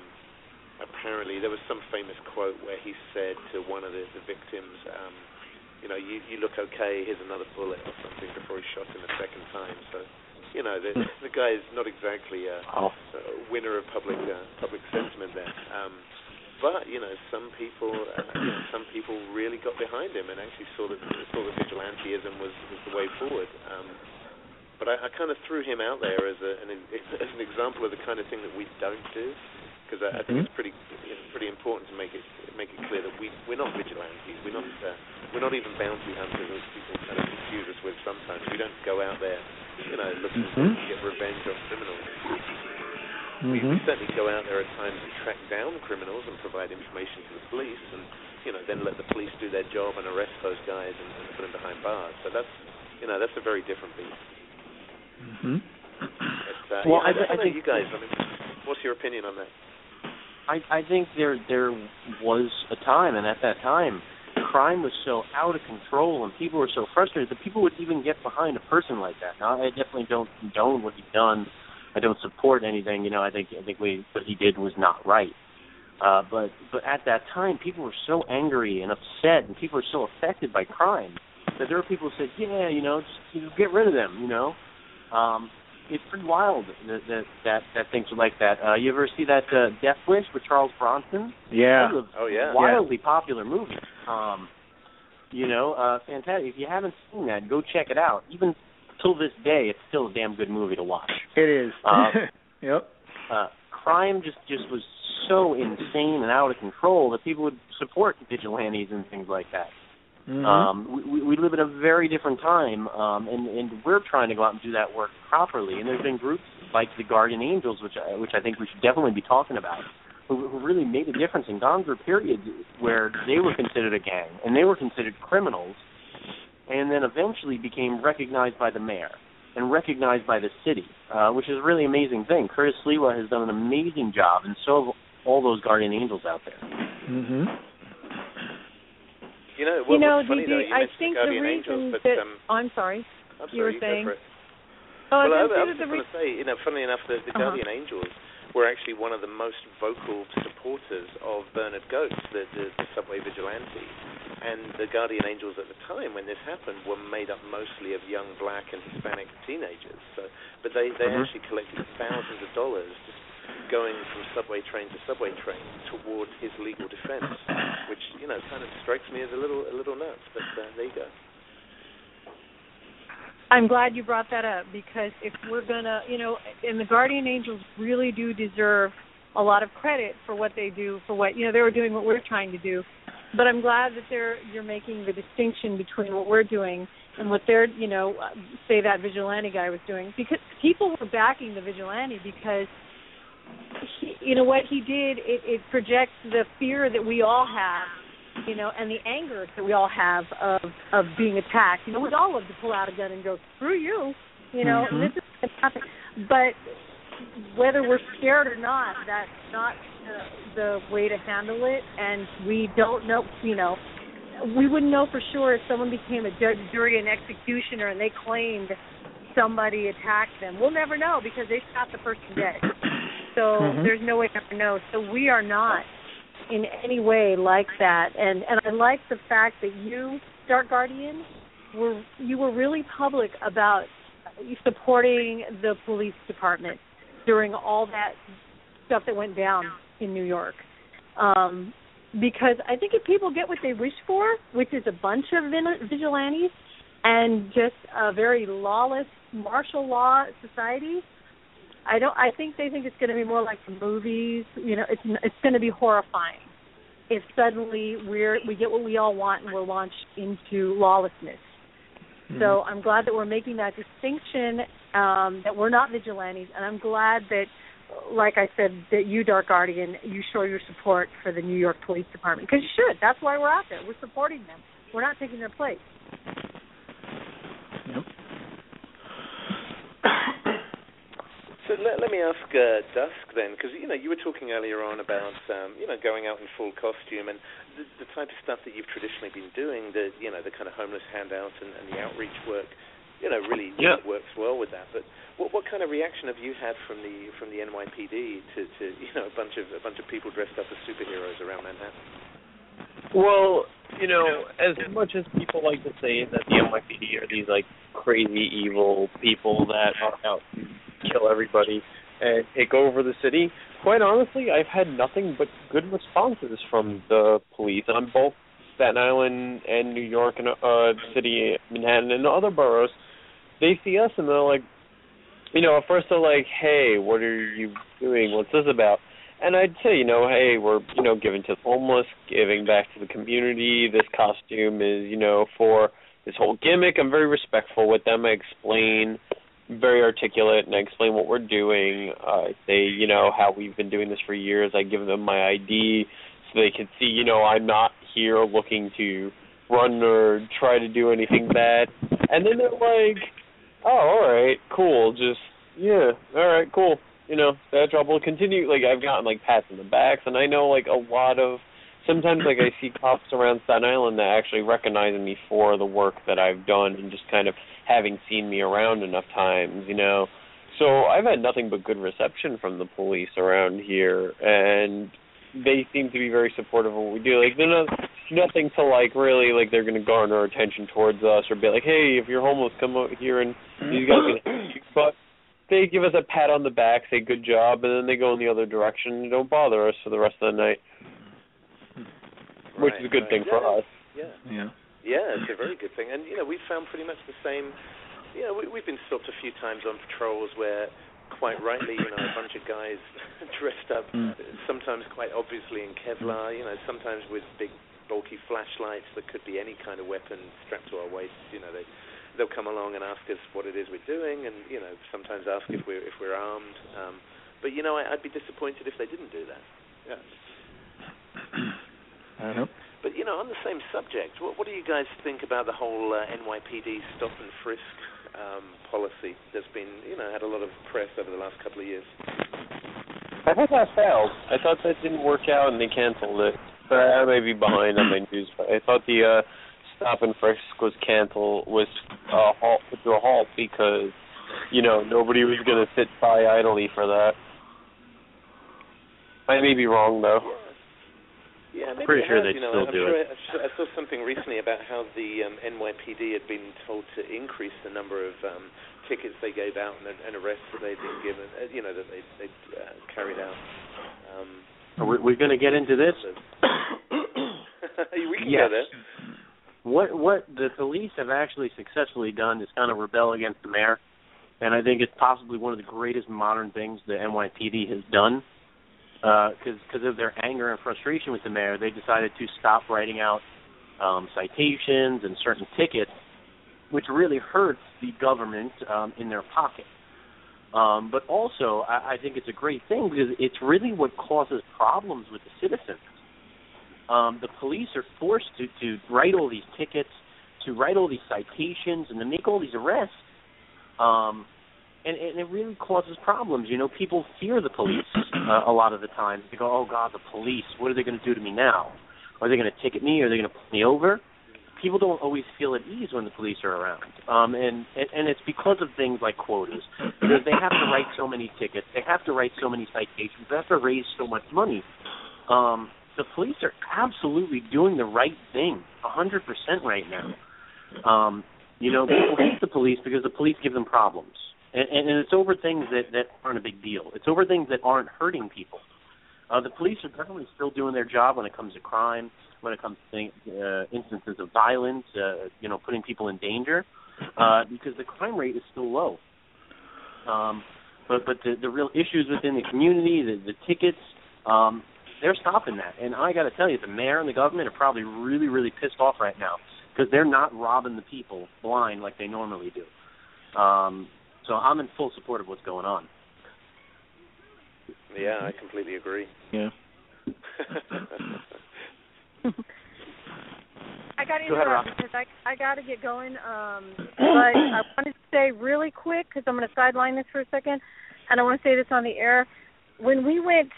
apparently there was some famous quote where he said to one of the, the victims, um, you know, you, you look okay, here's another bullet or something before he shot him a second time. So, you know, the the guy is not exactly a, oh, a winner of public uh, public sentiment there. Um, but you know, some people, uh, you know, some people really got behind him and actually saw that saw that vigilanteism was was the way forward. Um, but I, I kind of threw him out there as, a, an, as an example of the kind of thing that we don't do, because I, I think Mhm. it's pretty you know, pretty important to make it make it clear that we we're not vigilantes. We're not uh, we're not even bounty hunters, as people kind of confuse us with sometimes. We don't go out there, you know, looking Mhm. to get revenge on criminals. We, we Mhm. certainly go out there at times to track down criminals and provide information to the police, and you know then let the police do their job and arrest those guys and, and put them behind bars. So that's you know that's a very different beast. Mhm. But, uh, Well, yeah, I I, I think- you guys. I mean, what's your opinion on that? I I think there there was a time, and at that time, crime was so out of control, and people were so frustrated that people would even get behind a person like that. Now, I definitely don't condone what he done. I don't support anything. You know, I think I think we, what he did was not right. Uh, but but at that time, people were so angry and upset, and people were so affected by crime that there were people who said, "Yeah, you know, just you know, get rid of them." You know, um, it's pretty wild that that that, that things are like that. Uh, you ever see that uh, Death Wish with Charles Bronson? Yeah. That was a Oh, yeah. wildly popular movie. Um, you know, uh, fantastic. If you haven't seen that, go check it out. Even till this day, it's still a damn good movie to watch. It is. Uh, yep. Uh, crime just just was so insane and out of control that people would support vigilantes and things like that. Mhm. Um, we, we live in a very different time, um, and, and we're trying to go out and do that work properly. And there's been groups like the Guardian Angels, which I, which I think we should definitely be talking about, who, who really made a difference in gone through periods where they were considered a gang and they were considered criminals, and then eventually became recognized by the mayor and recognized by the city, uh, which is a really amazing thing. Curtis Sliwa has done an amazing job, and so have all those Guardian Angels out there. Mhm. You know, you know, funny DD, though, you I think the the Angels, reason but that um, I'm sorry. I'm you were sorry, saying- Oh, I well, I, I gonna was just the going to say, you know, funnily enough, the, the Uh-huh. Guardian Angels were actually one of the most vocal supporters of Bernard Goetz, the, the, the subway vigilante. And the Guardian Angels at the time, when this happened, were made up mostly of young black and Hispanic teenagers. So, but they they Mhm. actually collected thousands of dollars just going from subway train to subway train towards his legal defense, which you know kind of strikes me as a little a little nuts. But uh, there you go. I'm glad you brought that up because if we're gonna, you know, and the Guardian Angels really do deserve a lot of credit for what they do, for what you know they were doing, what we're trying to do. But I'm glad that they're you're making the distinction between what we're doing and what they're, you know, say that vigilante guy was doing because people were backing the vigilante because. He, you know what he did? It, it projects the fear that we all have you know, and the anger that we all have of of being attacked. You know, we'd all love to pull out a gun and go, "Screw you," you know. Mhm. And this is nothing. But whether we're scared or not, that's not the, the way to handle it. And we don't know, you know, we wouldn't know for sure if someone became a judge, jury, and executioner, and they claimed somebody attacked them. We'll never know because they shot the person dead. So Mhm. there's no way to ever know. So we are not in any way like that. And and I like the fact that you, Dark Guardian, were you were really public about supporting the police department during all that stuff that went down in New York. Um, because I think if people get what they wish for, which is a bunch of vigilantes and just a very lawless martial law society, I don't. I think they think it's going to be more like the movies. You know, it's it's going to be horrifying if suddenly we're we get what we all want and we're launched into lawlessness. So I'm glad that we're making that distinction um, that we're not vigilantes, and I'm glad that, like I said, that you, Dark Guardian, you show your support for the New York Police Department because you should. That's why we're out there. We're supporting them. We're not taking their place. Yep. So let, let me ask uh, Dusk then, because you know you were talking earlier on about um, you know going out in full costume and the, the type of stuff that you've traditionally been doing, the you know the kind of homeless handouts and, and the outreach work, you know really, Yeah. really works well with that. But what what kind of reaction have you had from the from the NYPD to, to you know a bunch of a bunch of people dressed up as superheroes around Manhattan? Well, you know, as much as people like to say that the NYPD are these like crazy evil people that are out kill everybody, and take over the city. Quite honestly, I've had nothing but good responses from the police on both Staten Island and New York and uh city Manhattan and other boroughs. They see us and they're like you know, at first they're like, Hey, what are you doing? What's this about? And I'd say, you know, hey, we're, you know, giving to the homeless, giving back to the community. This costume is, you know, for this whole gimmick. I'm very respectful with them. I explain very articulate and I explain what we're doing. Uh, I say, you know, how we've been doing this for years. I give them my ID so they can see, you know, I'm not here looking to run or try to do anything bad. And then they're like, oh, all right, cool. Just, yeah, all right, cool. You know, that job will continue. Like, I've gotten, like, pats in the backs, and I know, like, a lot of sometimes like I see cops around Staten Island that actually recognize me for the work that I've done and just kind of having seen me around enough times, you know. So I've had nothing but good reception from the police around here and they seem to be very supportive of what we do. Like they're not nothing to like really like they're gonna garner attention towards us or be like, Hey, if you're homeless come out here and these guys can help you but they give us a pat on the back, say good job, and then they go in the other direction and don't bother us for the rest of the night which right, is a good right. thing for us. Yeah. Yeah. Yeah, it's a very good thing. And you know, we've found pretty much the same. You know, we, we've been stopped a few times on patrols where, quite rightly, you know, a bunch of guys dressed up, Mm. sometimes quite obviously in Kevlar. You know, sometimes with big bulky flashlights that could be any kind of weapon strapped to our waists. You know, they they'll come along and ask us what it is we're doing, and you know, sometimes ask if we're if we're armed. Um, but you know, I, I'd be disappointed if they didn't do that. Yeah. I don't know. But you know, on the same subject, what, what do you guys think about the whole uh, NYPD stop and frisk um, policy? There's been, you know, had a lot of press over the last couple of years. I thought that failed. I thought that didn't work out and they canceled it. But I may be behind on my news, but I thought the uh stop and frisk was canceled was uh halt to a halt because you know nobody was going to sit by idly for that. I may be wrong though. Yeah, maybe Pretty sure has, they'd you know, still I'm do sure it. I, saw- I saw something recently about how the um, NYPD had been told to increase the number of um, tickets they gave out and, and arrests that they'd been given. Uh, you know, that they they uh, carried out. Um, Are we, we going to get into this? we can Yes. go there. What what the police have actually successfully done is kind of rebel against the mayor, and I think it's possibly one of the greatest modern things the NYPD has done. Because because of their anger and frustration with the mayor, they decided to stop writing out um, citations and certain tickets, which really hurts the government um, in their pocket. Um, but also, I, I think it's a great thing because it's really what causes problems with the citizens um, the police are forced to, to write all these tickets, to write all these citations, and to make all these arrests. Um, and, and it really causes problems. You know, people fear the police uh, a lot of the time. They go, "Oh God, the police! What are they going to do to me now? Are they going to ticket me? Are they going to pull me over?" People don't always feel at ease when the police are around, um, and, and and it's because of things like quotas. Because they have to write so many tickets, they have to write so many citations, they have to raise so much money. Um, the police are absolutely doing the right thing, a hundred percent right now. Um, you know, people hate the police because the police give them problems, and, and, it's over things that that aren't a big deal. It's over things that aren't hurting people. Uh, the police are definitely still doing their job when it comes to crime, when it comes to uh, instances of violence, uh, you know, putting people in danger, uh, because the crime rate is still low. Um, but but the, the real issues within the community, the, the tickets, um, they're stopping that. And I got to tell you, the mayor and the government are probably really, really pissed off right now because they're not robbing the people blind like they normally do. Um, so I'm in full support of what's going on. Yeah, I completely agree. Yeah. I got to Go interrupt because I I got to get going. Um, but I wanted to say really quick because I'm going to sideline this for a second, and I want to say this on the air. When we went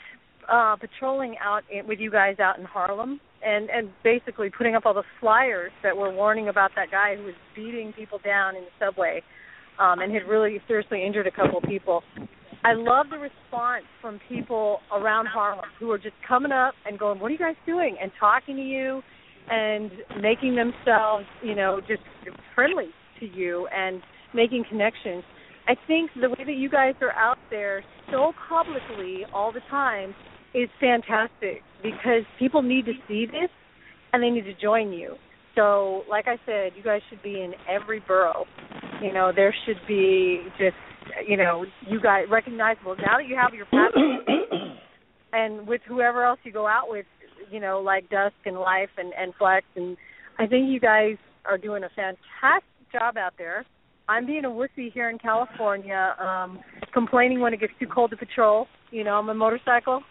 uh, patrolling out in, with you guys out in Harlem, and and basically putting up all the flyers that were warning about that guy who was beating people down in the subway, um, and had really seriously injured a couple people. I love the response from people around Harlem who are just coming up and going, "What are you guys doing?" and talking to you and making themselves, you know, just friendly to you and making connections. I think the way that you guys are out there so publicly all the time is fantastic because people need to see this and they need to join you. So, like I said, you guys should be in every borough. You know, there should be just, you know, you guys recognizable. Now that you have your passion, and with whoever else you go out with, you know, like Dusk and Life and and Flex, and I think you guys are doing a fantastic job out there. I'm being a wussy here in California, um, complaining when it gets too cold to patrol. You know, I'm a motorcycle,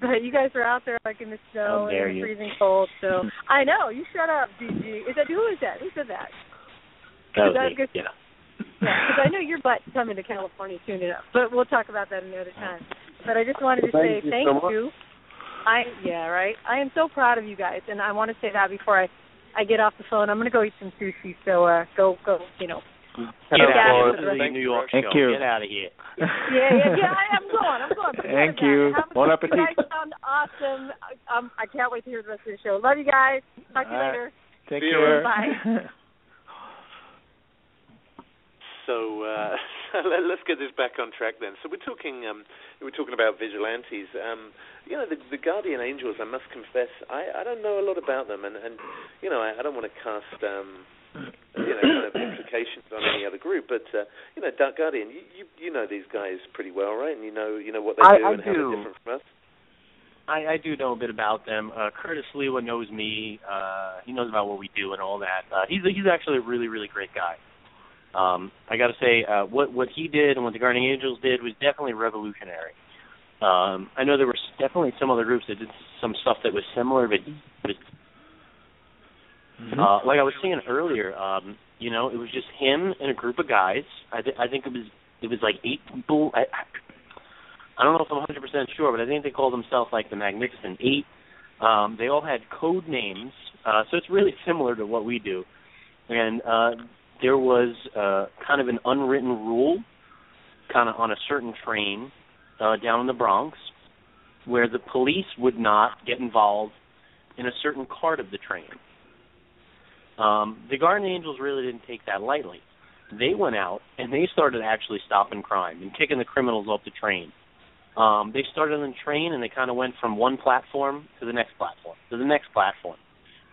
but you guys are out there like in the snow and you. freezing cold. So I know you shut up, DG. Is that who is that? Who said that? That was That me. gets- Yeah. Yeah, because I know your butt's coming to California soon enough, but we'll talk about that another time. But I just wanted to Thank say you thank so much. you. I yeah right. I am so proud of you guys, and I want to say that before I I get off the phone. I'm gonna go eat some sushi. So uh, go go you know. Get Yeah, out of the yeah. New York Thank show. you. Get out of here. Yeah yeah yeah. I, I'm going. I'm going. Forget Thank you. it. Bon appetit. You guys sound awesome. Um, I can't wait to hear the rest of the show. Love you guys. Talk to you All right. later. Take See care. Bye. So uh, let- let's get this back on track then. So we're talking um, we're talking about vigilantes. Um, you know, the, the guardian angels. I must confess, I, I don't know a lot about them, and, and you know, I, I don't want to cast um, you know kind of implications on any other group. But uh, you know, Dark Guardian, you, you you know these guys pretty well, right? And you know you know what they I- do I and how they're different from us. I, I do know a bit about them. Uh, Curtis Sliwa knows me. Uh, he knows about what we do and all that. Uh, he's he's actually a really really great guy. Um, I got to say, uh, what what he did and what the Guardian Angels did was definitely revolutionary. Um, I know there were definitely some other groups that did some stuff that was similar, but he Mhm. uh, like I was saying earlier, um, you know, it was just him and a group of guys. I, th- I think it was it was like eight people. I, I I don't know if I'm 100 percent sure, but I think they called themselves like the Magnificent Eight. Um, they all had code names, uh, so it's really similar to what we do. And uh, there was uh, kind of an unwritten rule, kind of on a certain train uh, down in the Bronx, where the police would not get involved in a certain part of the train. Um, the Guardian Angels really didn't take that lightly. They went out and they started actually stopping crime and kicking the criminals off the train. Um, they started on the train and they kind of went from one platform to the next platform to the next platform,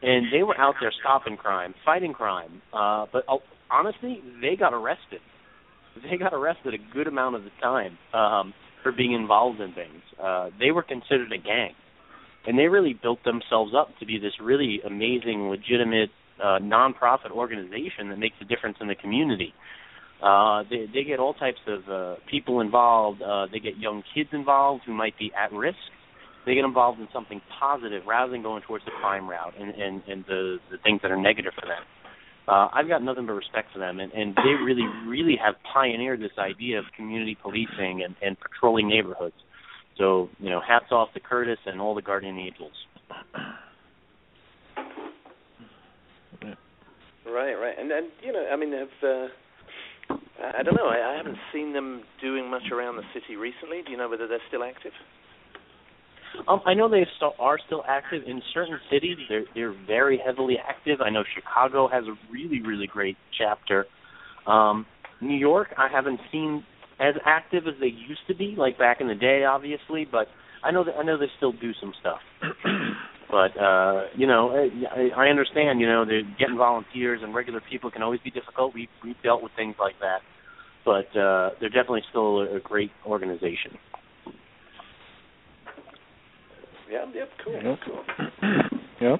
and they were out there stopping crime, fighting crime. Uh, but uh, honestly, they got arrested. They got arrested a good amount of the time um, for being involved in things. Uh, they were considered a gang, and they really built themselves up to be this really amazing, legitimate uh, nonprofit organization that makes a difference in the community. Uh, they, they get all types of uh, people involved. Uh, they get young kids involved who might be at risk. They get involved in something positive rather than going towards the crime route and, and, and the, the things that are negative for them. Uh, I've got nothing but respect for them, and, and they really, really have pioneered this idea of community policing and, and patrolling neighborhoods. So, you know, hats off to Curtis and all the Guardian Angels. Right, right, and and you know, I mean, have uh, I I don't know. I, I haven't seen them doing much around the city recently. Do you know whether they're still active? Um, I know they still are still active in certain cities. They're they're very heavily active. I know Chicago has a really really great chapter. Um, New York, I haven't seen as active as they used to be, like back in the day, obviously. But I know that I know they still do some stuff. but uh, you know, I, I understand. You know, they're getting volunteers and regular people can always be difficult. We we've dealt with things like that, but uh, they're definitely still a, a great organization. Yeah, yep, cool, Yep. cool. Yep.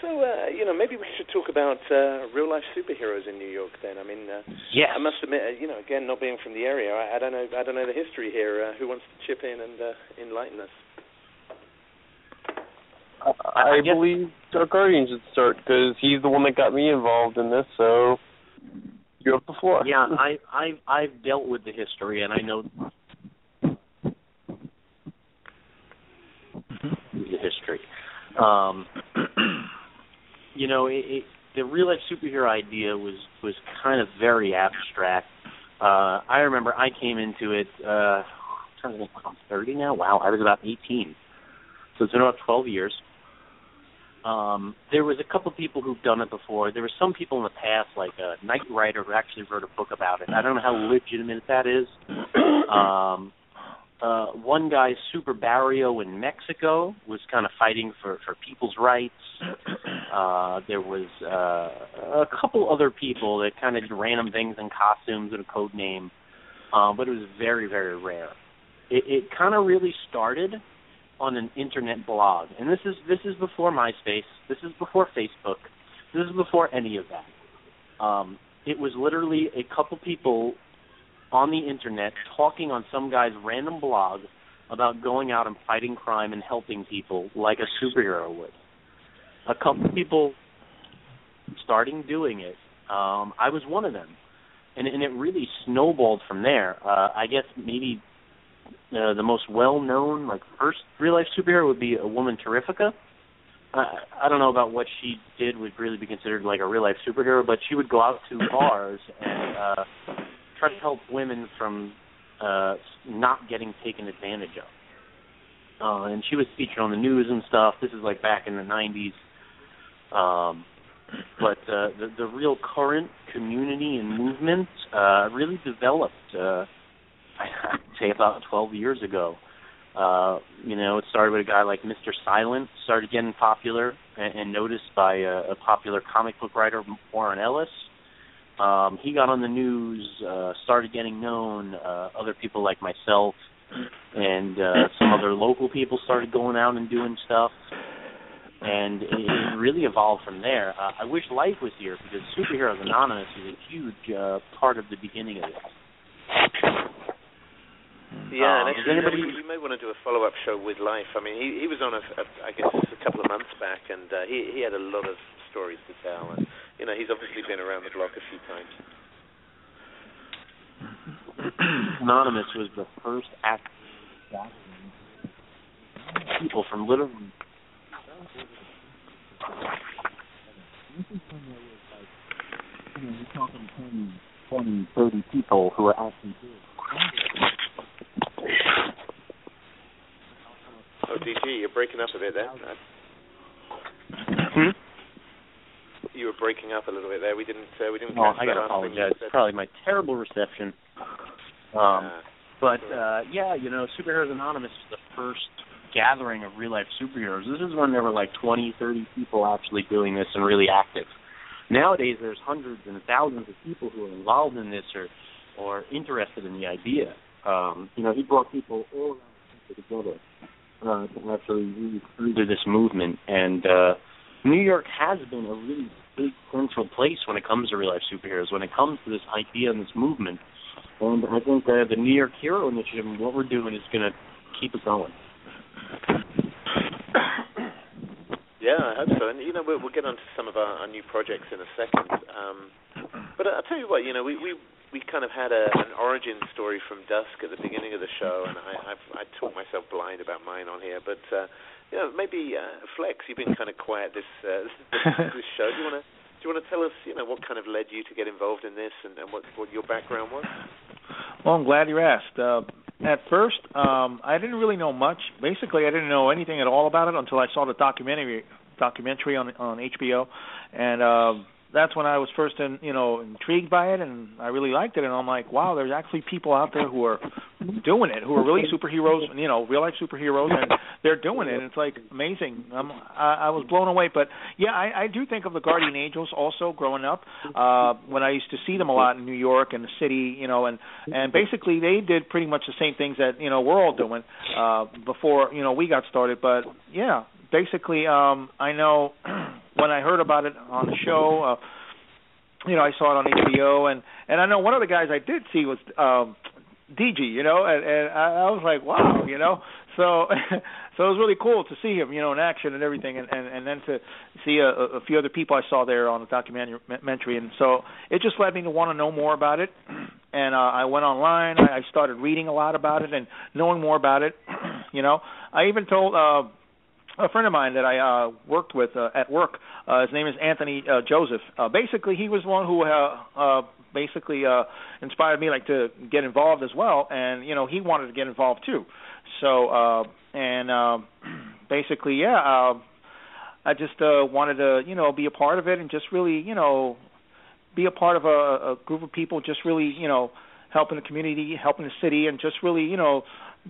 So, uh, you know, maybe we should talk about uh, real life superheroes in New York. Then, I mean, uh, Yes. I must admit, uh, you know, again, not being from the area, I, I don't know, I don't know the history here. Uh, who wants to chip in and uh, enlighten us? I, I guess- believe Dark Guardian should start because he's the one that got me involved in this. So you have the floor. yeah, I I've I've dealt with the history and I know the history. Um, you know, it, it, the real life superhero idea was was kind of very abstract. Uh, I remember I came into it. Uh, I'm trying to think, I'm 30 now. Wow, I was about 18, so it's been about 12 years. Um, there was a couple people who've done it before. There were some people in the past, like a Knight Rider, who actually wrote a book about it. I don't know how legitimate that is. Um, uh, one guy, Super Barrio in Mexico, was kind of fighting for for people's rights. Uh, there was uh, a couple other people that kind of did random things in costumes with a code name, um, but it was very very rare. It, it kind of really started on an internet blog, and this is this is before MySpace, this is before Facebook, this is before any of that. Um, it was literally a couple people on the internet talking on some guy's random blog about going out and fighting crime and helping people like a superhero would. A couple people starting doing it. Um, I was one of them, and, and it really snowballed from there. Uh, I guess maybe uh, the most well-known, like first real-life superhero would be a woman Terrifica. I, I don't know about what she did would really be considered like a real-life superhero, but she would go out to bars and uh, try to help women from uh, not getting taken advantage of. Uh, and she was featured on the news and stuff. This is like back in the 90s. Um, but uh, the the real current community and movement uh, really developed. Uh, I'd say about 12 years ago. Uh, you know, it started with a guy like Mr. Silent, started getting popular and, and noticed by a, a popular comic book writer, Warren Ellis. Um, he got on the news, uh, started getting known. Uh, other people like myself and uh, some other local people started going out and doing stuff. And it, it really evolved from there. Uh, I wish Life was here because Superheroes Anonymous is a huge uh, part of the beginning of this. Yeah, Um, and actually, anybody- you, know, we, we may want to do a follow-up show with Life. I mean, he he was on a, a I guess a couple of months back, and uh, he he had a lot of stories to tell, and you know, he's obviously been around the block a few times. Anonymous was the first act people from literally you know, you're talking 20, 20, 30 people who are actually Oh, DG, you're breaking up a bit there. Uh, Hmm? You were breaking up a little bit there. We didn't uh, we didn't Oh, I gotta apologize. said. Probably my terrible reception. Um, Uh, but uh, yeah, you know, Superheroes Anonymous was the first gathering of real life superheroes. This is when there were like 20, 30 people actually doing this and really active. Nowadays, there's hundreds and thousands of people who are involved in this or or interested in the idea. Um, you know, he brought people all around the country together uh, to actually really further this movement. And uh, New York has been a really big central place when it comes to real life superheroes, when it comes to this idea and this movement. And I think uh, the New York Hero Initiative and what we're doing is going to keep it going. Yeah, I hope so. And you know, we'll, we'll get on to some of our, our new projects in a second. Um, but I'll tell you what, you know, we we we kind of had a, an origin story from Dusk at the beginning of the show, and I I've, I talked myself blind about mine on here. But uh, you know, maybe uh, Flex, you've been kind of quiet this uh, this, this show. Do you want to do you want to tell us, you know, what kind of led you to get involved in this, and, and what what your background was? Well, I'm glad you asked. Uh, at first, um, I didn't really know much. Basically, I didn't know anything at all about it until I saw the documentary documentary on on HBO, and uh, that's when I was first, in, you know, intrigued by it, and I really liked it. And I'm like, wow, there's actually people out there who are doing it, who are really superheroes, you know, real life superheroes, and they're doing it. And it's like amazing. I'm, I, I was blown away. But yeah, I, I do think of the Guardian Angels also growing up uh, when I used to see them a lot in New York and the city, you know, and and basically they did pretty much the same things that you know we're all doing uh, before you know we got started. But yeah, basically, um, I know when I heard about it on the show. Uh, you know, I saw it on HBO, and and I know one of the guys I did see was um DG, you know, and, and I, I was like, wow, you know, so so it was really cool to see him, you know, in action and everything, and and, and then to see a, a few other people I saw there on the documentary, and so it just led me to want to know more about it, and uh, I went online, I, I started reading a lot about it and knowing more about it, you know, I even told. uh a friend of mine that I uh worked with uh, at work. Uh, his name is Anthony uh, Joseph. Uh, basically, he was the one who uh, uh, basically uh, inspired me like to get involved as well, and you know he wanted to get involved too. So uh, and uh, basically, yeah. Uh, I just uh wanted to, you know, be a part of it and just really, you know, be a part of a, a group of people just really, you know, helping the community, helping the city and just really, you know,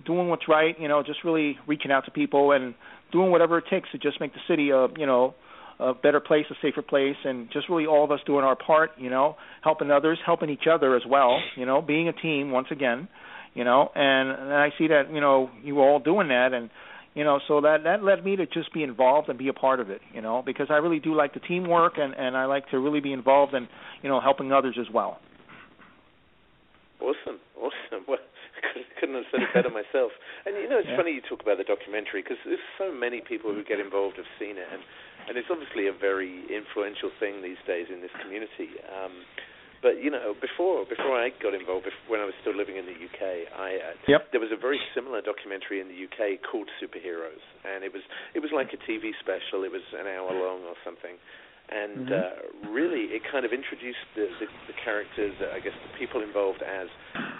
doing what's right, you know, just really reaching out to people and doing whatever it takes to just make the city a, you know, a better place, a safer place, and just really all of us doing our part, you know, helping others, helping each other as well, you know, being a team once again, you know, and, and I see that, you know, you all doing that, and you know, so that that led me to just be involved and be a part of it, you know, because I really do like the teamwork and and I like to really be involved in, you know, helping others as well. Awesome, awesome. Well, couldn't have said it better myself. And you know, it's yeah. funny you talk about the documentary because there's so many people who get involved have seen it, and and it's obviously a very influential thing these days in this community. Um, but you know, before before I got involved, when I was still living in the UK, I uh, yep. there was a very similar documentary in the UK called Superheroes, and it was it was like a TV special. It was an hour long or something, and mm-hmm. uh, really it kind of introduced the, the, the characters, uh, I guess, the people involved as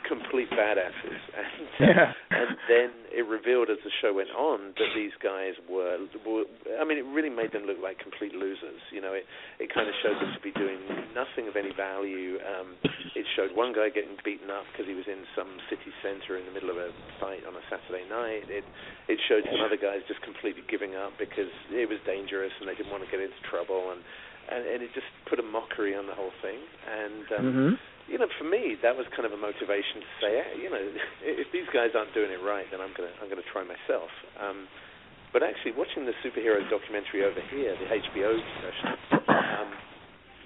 complete badasses, and uh, yeah. and then it revealed as the show went on that these guys were, were, I mean, it really made them look like complete losers. You know, it it kind of showed them to be doing nothing of any value. Um, it showed one guy getting beaten up because he was in some city centre in the middle of a fight on a Saturday night. It it showed some other guys just completely giving up because it was dangerous and they didn't want to get into trouble and and, and it just put a mockery on the whole thing. And um, mm-hmm. you know, for me, that was kind of a motivation to say, you know, if these guys aren't doing it right, then I'm gonna I'm gonna try myself. Um, but actually, watching the superhero documentary over here, the HBO version, um,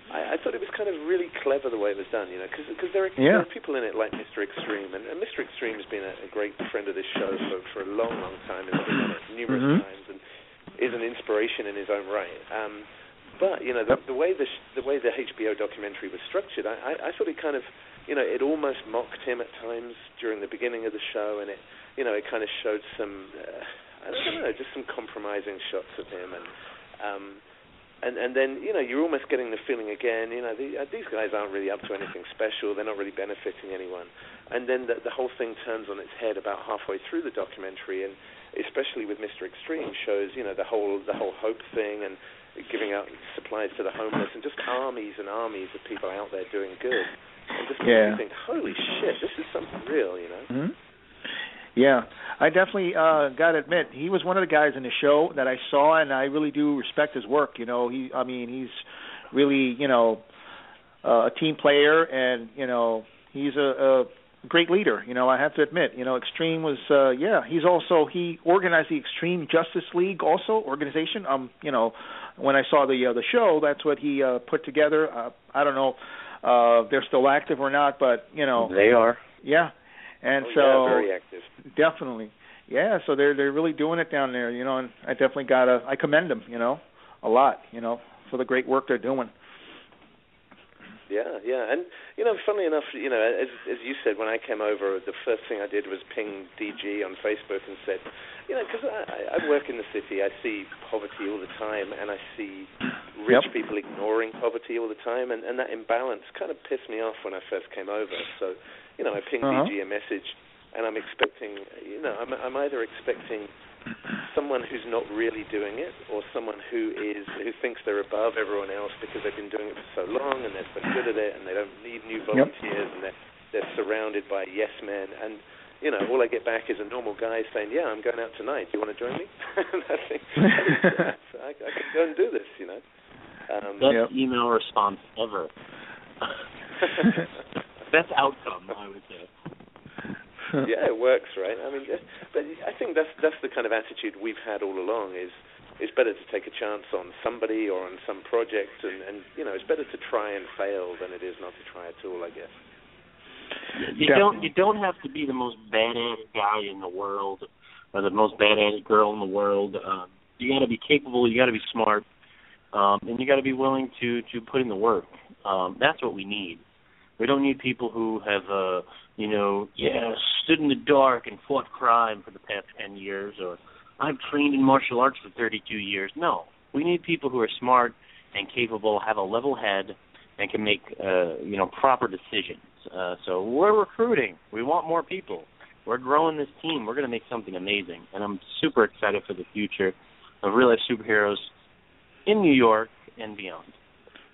I, I thought it was kind of really clever the way it was done. You know, because there, yeah. there are people in it like Mr. Extreme, and, and Mr. Extreme has been a, a great friend of this show for for a long, long time, and has been on it numerous mm-hmm. times, and is an inspiration in his own right. Um, but you know the, the way the the way the HBO documentary was structured, I, I, I thought it kind of you know it almost mocked him at times during the beginning of the show, and it you know it kind of showed some uh, I don't know just some compromising shots of him. And. Um, and and then you know you're almost getting the feeling again you know the, uh, these guys aren't really up to anything special. They're not really benefiting anyone. And then the, the whole thing turns on its head about halfway through the documentary and especially with Mr. Extreme shows you know the whole the whole hope thing and giving out supplies to the homeless and just armies and armies of people out there doing good and just yeah. think holy shit this is something real you know mm-hmm. Yeah, I definitely uh got to admit he was one of the guys in the show that I saw, and I really do respect his work. You know, he, I mean, he's really, you know, uh, a team player, and you know, he's a, a great leader. You know, I have to admit, you know, Extreme was, uh yeah, he's also he organized the Extreme Justice League also organization. Um, you know, when I saw the uh, the show, that's what he uh put together. Uh, I don't know uh they're still active or not, but you know, they are. Yeah, and oh, so yeah, very active. definitely, yeah. So they're they're really doing it down there, you know. And I definitely gotta I commend them, you know, a lot, you know, for the great work they're doing. Yeah, yeah, and you know, funnily enough, you know, as as you said, when I came over, the first thing I did was ping DG on Facebook and said, you know, because I, I work in the city, I see poverty all the time, and I see rich Yep. people ignoring poverty all the time, and and that imbalance kind of pissed me off when I first came over. So, you know, I pinged Uh-huh. DG a message, and I'm expecting, you know, I'm I'm either expecting someone who's not really doing it, or someone who is who thinks they're above everyone else because they've been doing it for so long and they're so good at it, and they don't need new volunteers, and they're they're surrounded by yes men, and you know, all I get back is a normal guy saying, "Yeah, I'm going out tonight. Do you want to join me?" and I think I, I can go and do this, you know. Um, Best Yep. email response ever. Best outcome, I would say. yeah, it works, right? I mean, but I think that's that's the kind of attitude we've had all along. Is it's better to take a chance on somebody or on some project, and and you know, it's better to try and fail than it is not to try at all. I guess. You don't you don't have to be the most badass guy in the world or the most badass girl in the world. Um, you got to be capable. You got to be smart, um, and you got to be willing to to put in the work. Um, that's what we need. We don't need people who have, uh, you know, yeah, stood in the dark and fought crime for the past ten years, or I've trained in martial arts for 32 years. No, we need people who are smart and capable, have a level head, and can make, uh, you know, proper decisions. Uh, so we're recruiting. We want more people. We're growing this team. We're going to make something amazing, and I'm super excited for the future of real life superheroes. in New York and beyond.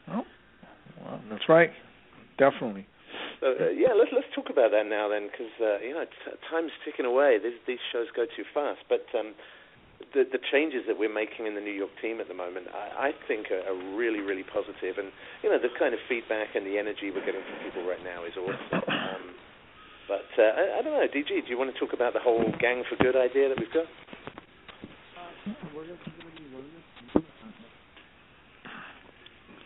Oh, well, that's right. Definitely. So uh, yeah, let's let's talk about that now then, because uh, you know t- time's ticking away. These these shows go too fast. But um, the the changes that we're making in the New York team at the moment, I, I think are, are really really positive, and you know the kind of feedback and the energy we're getting from people right now is awesome. Um, but uh, I, I don't know, DG, do you want to talk about the whole gang for good idea that we've got?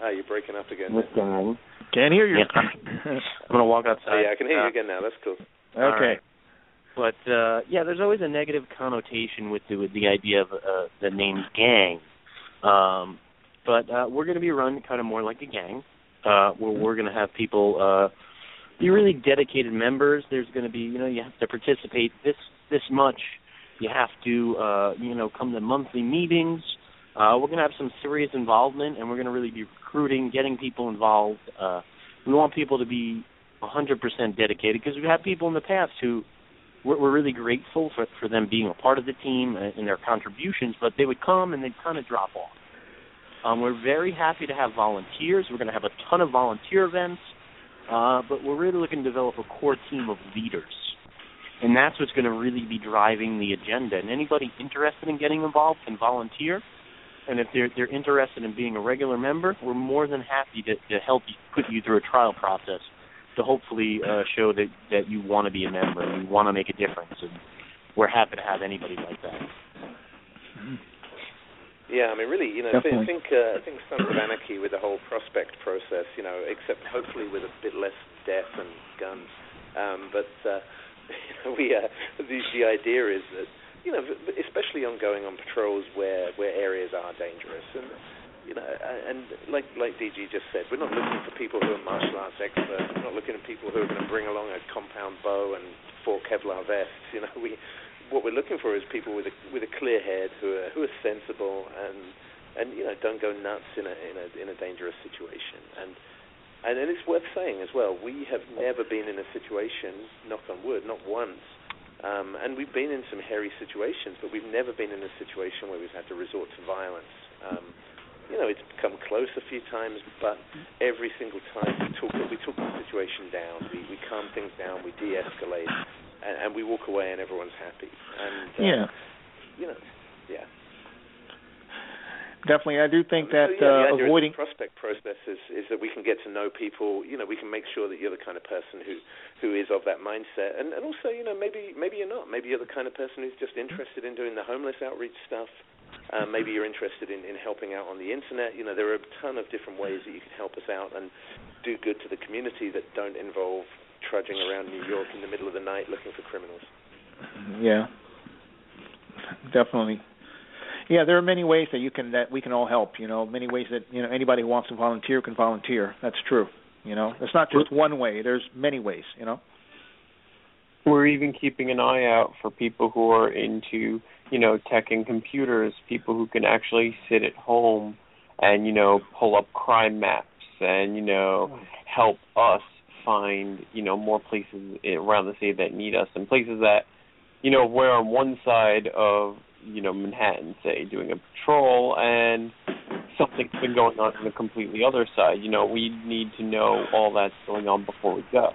Ah, you're breaking up again. With gang. Can't hear you. Yeah. I'm gonna walk outside. Oh, yeah, I can hear Uh, you again now. That's cool. Okay. right. But uh yeah, there's always a negative connotation with the with the idea of uh, the name gang. Um but uh we're going to be run kind of more like a gang. Uh where we're going to have people uh be really dedicated members. There's going to be, you know, you have to participate this this much. You have to uh you know come to monthly meetings. Uh we're going to have some serious involvement and we're going to really be recruiting, getting people involved. Uh we want people to be 100% dedicated because we've had people in the past who we're, we're really grateful for for them being a part of the team and, and their contributions, but they would come and they'd kind of drop off. Um, we're very happy to have volunteers. We're going to have a ton of volunteer events, uh, but we're really looking to develop a core team of leaders, and that's what's going to really be driving the agenda. And anybody interested in getting involved can volunteer. And if they're they're interested in being a regular member, we're more than happy to, to help you put you through a trial process to hopefully uh, show that that you want to be a member and you want to make a difference. And we're happy to have anybody like that. Yeah, I mean, really, you know, I Definitely. think uh, I think Sons of Anarchy with the whole prospect process, you know, except hopefully with a bit less death and guns. Um, but uh, we uh, the the idea is that you know, especially on going on patrols where where areas are dangerous and. You know, and like like DG just said, we're not looking for people who are martial arts experts. We're not looking at people who are going to bring along a compound bow and four Kevlar vests. You know, we what we're looking for is people with a with a clear head who are who are sensible and and you know don't go nuts in a in a in a dangerous situation and and, and it's worth saying as well we have never been in a situation knock on wood not once um, and we've been in some hairy situations but we've never been in a situation where we've had to resort to violence um, you know it's come close a few times but every single time we talk we talk the situation down we we calm things down we de-escalate and, and we walk away and everyone's happy. And uh, Yeah. you know, yeah. Definitely, I do think So, that yeah, the uh, avoiding. the prospect process is, is that we can get to know people. You know, we can make sure that you're the kind of person who who is of that mindset, and and also, you know, maybe maybe you're not. Maybe you're the kind of person who's just interested in doing the homeless outreach stuff. Um, maybe you're interested in, in helping out on the internet. You know, there are a ton of different ways that you can help us out and do good to the community that don't involve trudging around New York in the middle of the night looking for criminals. Yeah, definitely. Yeah, there are many ways that you can that we can all help. You know, many ways that you know anybody who wants to volunteer can volunteer. That's true. You know, it's not just one way. There's many ways. You know. We're even keeping an eye out for people who are into, you know, tech and computers, people who can actually sit at home and, you know, pull up crime maps and, you know, help us find, you know, more places around the city that need us and places that, you know, we're on one side of, you know, Manhattan, say, doing a patrol and something's been going on on the completely other side. You know, we need to know all that's going on before we go.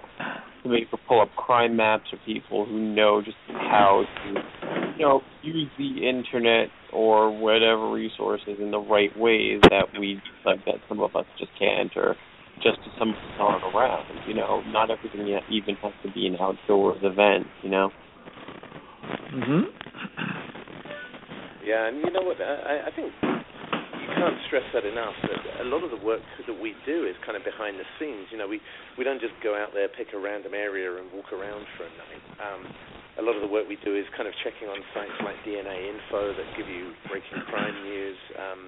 So maybe pull up crime maps or people who know just how to, you know, use the internet or whatever resources in the right ways that we like that some of us just can't or just some aren't around. You know, not everything yet even has to be an outdoors event. You know. Mhm. Yeah, and you know what? I, I think you can't stress that enough. That a lot of the work that we do is kind of behind the scenes. You know, we we don't just go out there, pick a random area, and walk around for a night. Um, a lot of the work we do is kind of checking on sites like DNAinfo that give you breaking crime news. Um,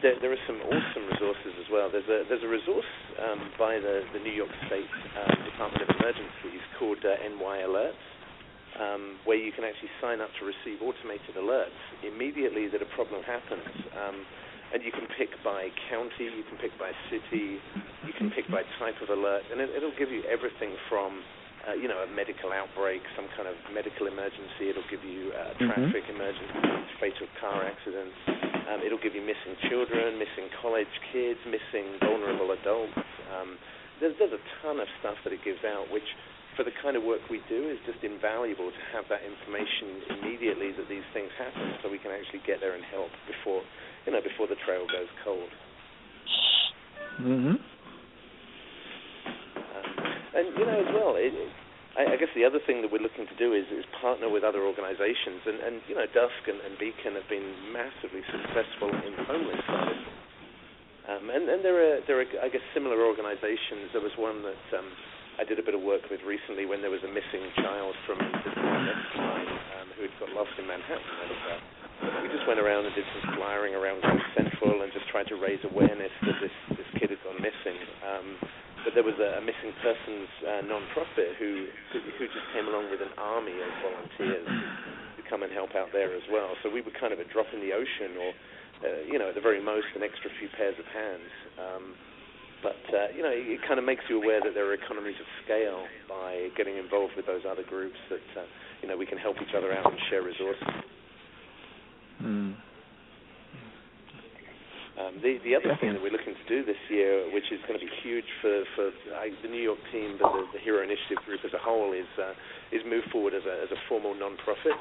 there, there are some awesome resources as well. There's a there's a resource um, by the the New York State uh, Department of Emergencies called uh, NY Alerts um, where you can actually sign up to receive automated alerts immediately that a problem happens. Um, and you can pick by county, you can pick by city, you can pick by type of alert, and it, it'll give you everything from, uh, you know, a medical outbreak, some kind of medical emergency. It'll give you uh, Mhm. traffic emergencies, fatal car accidents. Um, it'll give you missing children, missing college kids, missing vulnerable adults. Um, there's, there's a ton of stuff that it gives out, which for the kind of work we do is just invaluable to have that information immediately that these things happen, so we can actually get there and help before, you know, before the trail goes cold. Mhm. Um, and you know as well, it, I, I guess the other thing that we're looking to do is, is partner with other organisations, and, and you know Dusk and, and Beacon have been massively successful in homeless. Um, and, and there are there are I guess similar organisations. There was one that um, I did a bit of work with recently when there was a missing child from the line um, who had got lost in Manhattan. And, uh, we just went around and did some flyering around Central and just tried to raise awareness that this this kid had gone missing. Um, but there was a, a missing persons uh, non-profit who who just came along with an army of volunteers to come and help out there as well. So we were kind of a drop in the ocean, or uh, you know, at the very most, an extra few pairs of hands. Um, uh, you know, it, it kind of makes you aware that there are economies of scale by getting involved with those other groups. That uh, you know, we can help each other out and share resources. Mm. Um, the the other thing that we're looking to do this year, which is going to be huge for for uh, the New York team, but the, the Hero Initiative group as a whole, is uh, is move forward as a as a formal non-profit,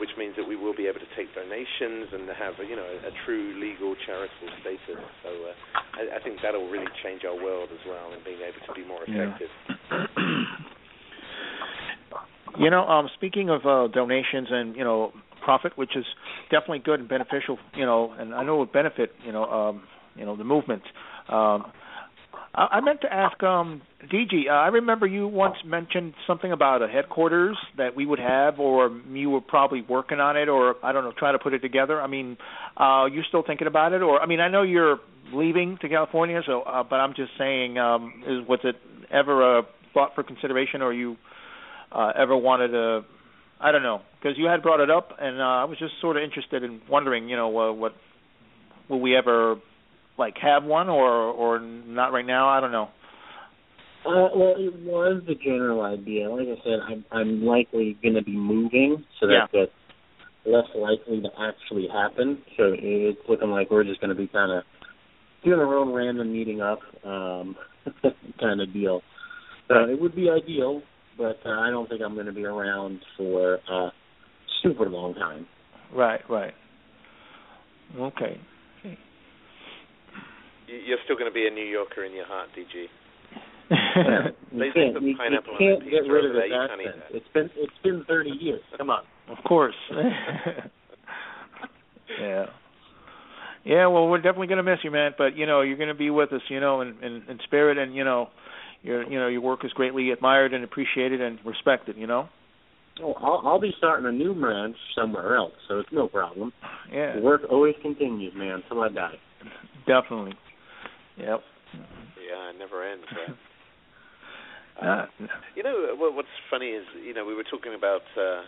which means that we will be able to take donations and have a, you know a, a true legal charitable status. So uh, I, I think that'll really change our world as well and being able to be more Yeah. effective. You know, um, speaking of uh, donations and you know profit, which is definitely good and beneficial, you know, and I know it would benefit, you know, um, you know, the movement. Um, I, meant to ask, um, DG. Uh, I remember you once mentioned something about a headquarters that we would have, or you were probably working on it, or I don't know, trying to put it together. I mean, uh, you still thinking about it, or I mean, I know you're leaving to California, so uh, but I'm just saying, um, is was it ever a thought for consideration, or you uh, ever wanted to? I don't know because you had brought it up, and uh, I was just sort of interested in wondering, you know, uh, what will we ever like have one, or or not right now? I don't know. Uh, well, it was the general idea. Like I said, I'm, I'm likely going to be moving, so that Yeah. that's less likely to actually happen. So it's looking like we're just going to be kind of doing our own random meeting up um, kind of deal. Uh, it would be ideal, but uh, I don't think I'm going to be around for a super long time. Right, right. Okay. You- You're still going to be a New Yorker in your heart, DG. Yeah, you can't, you, you can't get rid of over there, this you can't eat accent. that. It's been it's been 30 years. Come on. Of course. yeah. Yeah, well, we're definitely going to miss you, man. But you know, you're going to be with us, you know, in, in, in spirit, and you know, your you know your work is greatly admired and appreciated and respected. You know. Oh, I'll, I'll be starting a new branch somewhere else, so it's no problem. Yeah. The work always continues, man, till I die. Definitely. Yep. Yeah, it never ends. Right? Uh, You know what's funny is you know we were talking about uh,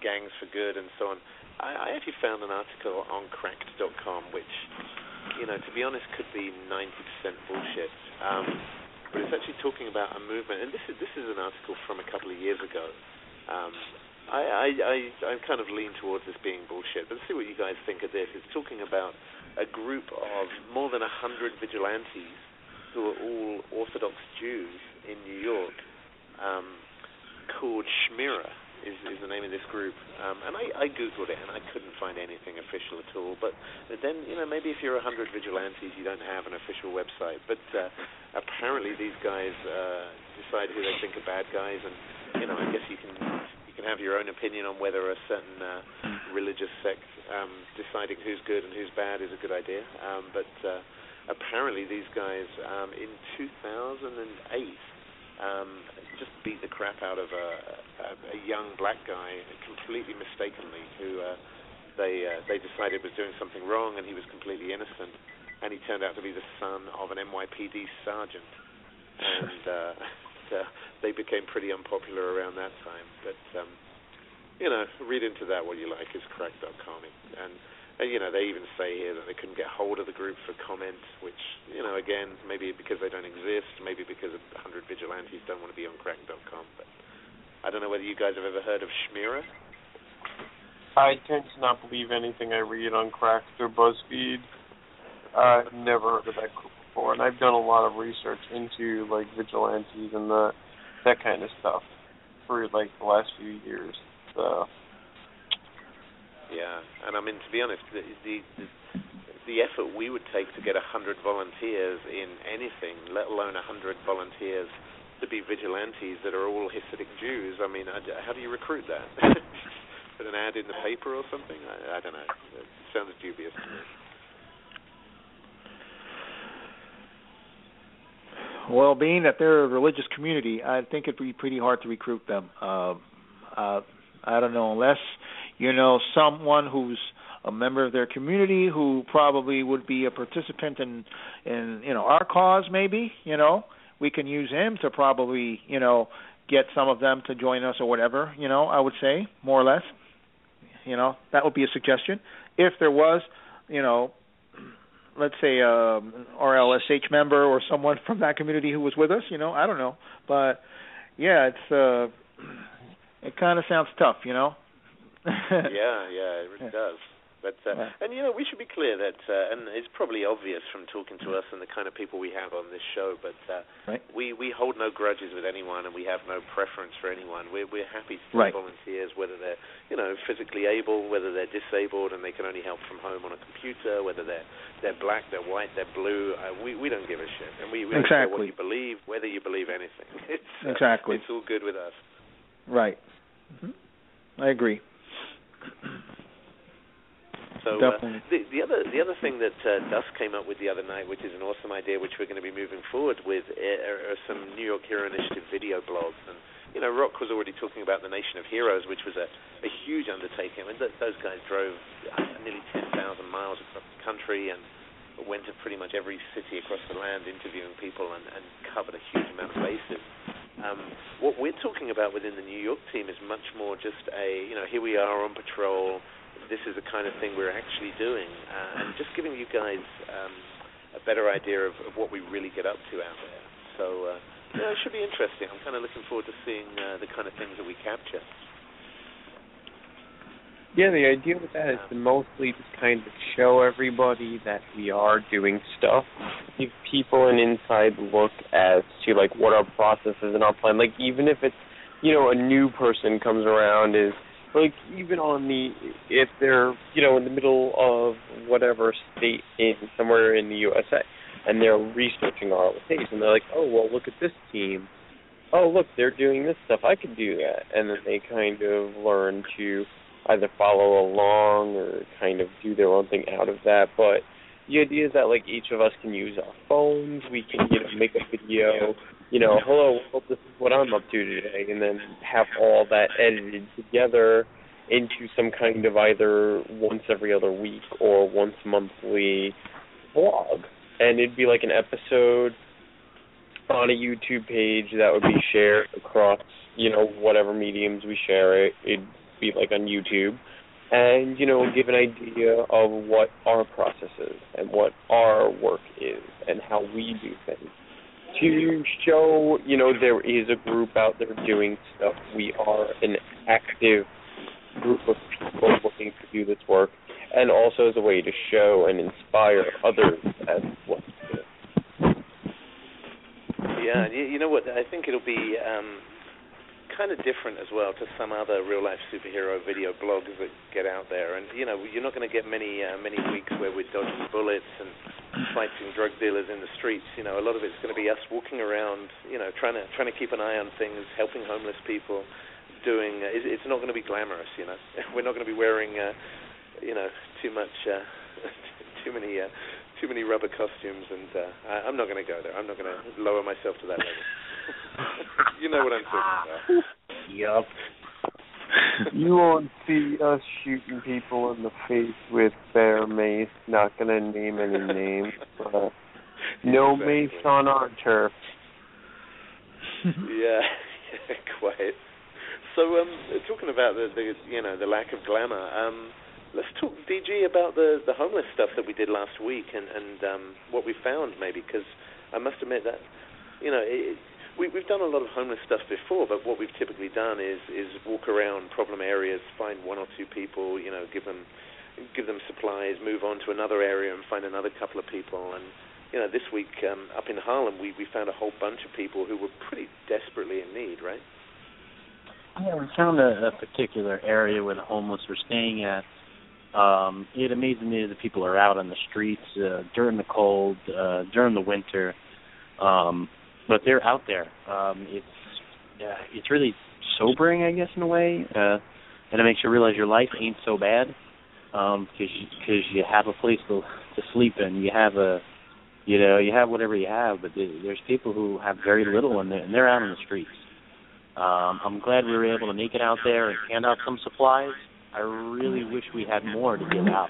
gangs for good and so on. I, I actually found an article on Cracked.com which you know to be honest could be 90% bullshit, um, but it's actually talking about a movement. And this is this is an article from a couple of years ago. Um, I, I, I I kind of lean towards this being bullshit, but see what you guys think of this. It's talking about a group of more than a hundred vigilantes who are all Orthodox Jews in New York, um, called Shmira is, is the name of this group. Um, and I, I googled it and I couldn't find anything official at all. But then you know maybe if you're a hundred vigilantes, you don't have an official website. But uh, apparently these guys uh, decide who they think are bad guys, and you know I guess you can you can have your own opinion on whether a certain uh, religious sect um, deciding who's good and who's bad is a good idea. Um, but uh, apparently these guys um, in 2008 um, just beat the crap out of a, a, a young black guy completely mistakenly who uh, they uh, they decided was doing something wrong and he was completely innocent. And he turned out to be the son of an NYPD sergeant. And uh, uh, they became pretty unpopular around that time. But um, you know read into that what you like. Is Cracked.com and and Uh, you know they even say here that they couldn't get hold of the group for comment, which you know again maybe because they don't exist, maybe because a hundred vigilantes don't want to be on Cracked.com. But I don't know whether you guys have ever heard of Shmira. I tend to not believe anything I read on Cracked or BuzzFeed. I've never heard of that group before, and I've done a lot of research into like vigilantes and the that kind of stuff for like the last few years. So. Yeah, and I mean to be honest, the the, the effort we would take to get a hundred volunteers in anything, let alone a hundred volunteers to be vigilantes that are all Hasidic Jews. I mean, how do you recruit that? Put an ad in the paper or something? I, I don't know. It sounds dubious to me. Well, being that they're a religious community, I think it'd be pretty hard to recruit them. Uh, uh, I don't know, unless you know someone who's a member of their community who probably would be a participant in in you know our cause maybe you know we can use him to probably you know get some of them to join us or whatever you know i would say more or less you know that would be a suggestion if there was you know let's say a RLSH member or someone from that community who was with us, you know, I don't know. But yeah, it's uh it kind of sounds tough, you know. Yeah, yeah, it really does. But uh, and you know we should be clear that uh, and it's probably obvious from talking to us and the kind of people we have on this show, but uh, right. we we hold no grudges with anyone and we have no preference for anyone. We're we're happy to right. volunteers whether they're you know physically able, whether they're disabled and they can only help from home on a computer, whether they're they're black, they're white, they're blue. Uh, we we don't give a shit, and we, we exactly. don't care what you believe, whether you believe anything. It's uh, exactly it's all good with us. Right. Mm-hmm. I agree. So uh, the, the other the other thing that uh, Dusk came up with the other night, which is an awesome idea, which we're going to be moving forward with, are, are some New York Hero Initiative video blogs. And you know, Rock was already talking about the Nation of Heroes, which was a, a huge undertaking. I mean, th- those guys drove uh, nearly 10,000 miles across the country and went to pretty much every city across the land interviewing people and, and covered a huge amount of bases. Um, what we're talking about within the New York team is much more just a, you know, here we are on patrol this is the kind of thing we're actually doing, uh, and just giving you guys um, a better idea of, of, what we really get up to out there. So, uh, know, it should be interesting. I'm kind of looking forward to seeing uh, the kind of things that we capture. Yeah, the idea with that is to mostly just kind of show everybody that we are doing stuff, give people an inside look as to like what our process is and our plan. Like even if it's you know a new person comes around is like even on the if they're you know in the middle of whatever state in somewhere in the USA and they're researching RLSH and they're like, oh well, look at this team. Oh look, they're doing this stuff. I could do that, and then they kind of learn to either follow along or kind of do their own thing out of that. But the idea is that like each of us can use our phones. We can you know make a video you know, hello, well, this is what I'm up to today, and then have all that edited together into some kind of either once every other week or once monthly blog. And it'd be like an episode on a YouTube page that would be shared across, you know, whatever mediums we share it. It'd be like on YouTube. And, you know, give an idea of what our process is and what our work is and how we do things to show, you know, there is a group out there doing stuff. We are an active group of people looking to do this work, and also as a way to show and inspire others as well. Yeah, you know what? I think it'll be um, kind of different as well to some other real life superhero video blogs that get out there. And you know, you're not going to get many uh, many weeks where we're dodging bullets and fighting drug dealers in the streets. You know, a lot of it's going to be us walking around, you know, trying to trying to keep an eye on things, helping homeless people. Doing uh, it's not going to be glamorous. You know, we're not going to be wearing, uh, you know, too much. Uh, too many uh, too many rubber costumes, and uh, I, I'm not going to go there. I'm not going to lower myself to that level. you know what I'm talking about. Yup. you won't see us shooting people in the face with bear mace. Not gonna name any names, but no exactly. mace on our turf. yeah, yeah, quite. So, um, talking about the, the you know the lack of glamour, um, let's talk DG about the the homeless stuff that we did last week and and um, what we found maybe because I must admit that you know it, we, we've done a lot of homeless stuff before, but what we've typically done is is walk around problem areas, find one or two people, you know, give them give them supplies, move on to another area and find another couple of people. And you know, this week um, up in Harlem, we we found a whole bunch of people who were pretty desperately in need, right? Yeah, we found a, a particular area where the homeless were staying at. Um, it amazes me that people are out on the streets uh, during the cold, uh, during the winter, um, but they're out there. Um, it's yeah, it's really sobering, I guess, in a way, uh, and it makes you realize your life ain't so bad um because you, cause you have a place to to sleep in you have a you know you have whatever you have but there's people who have very little and they're, and they're out on the streets. Um i'm glad we were able to make it out there and hand out some supplies. I really wish we had more to give out.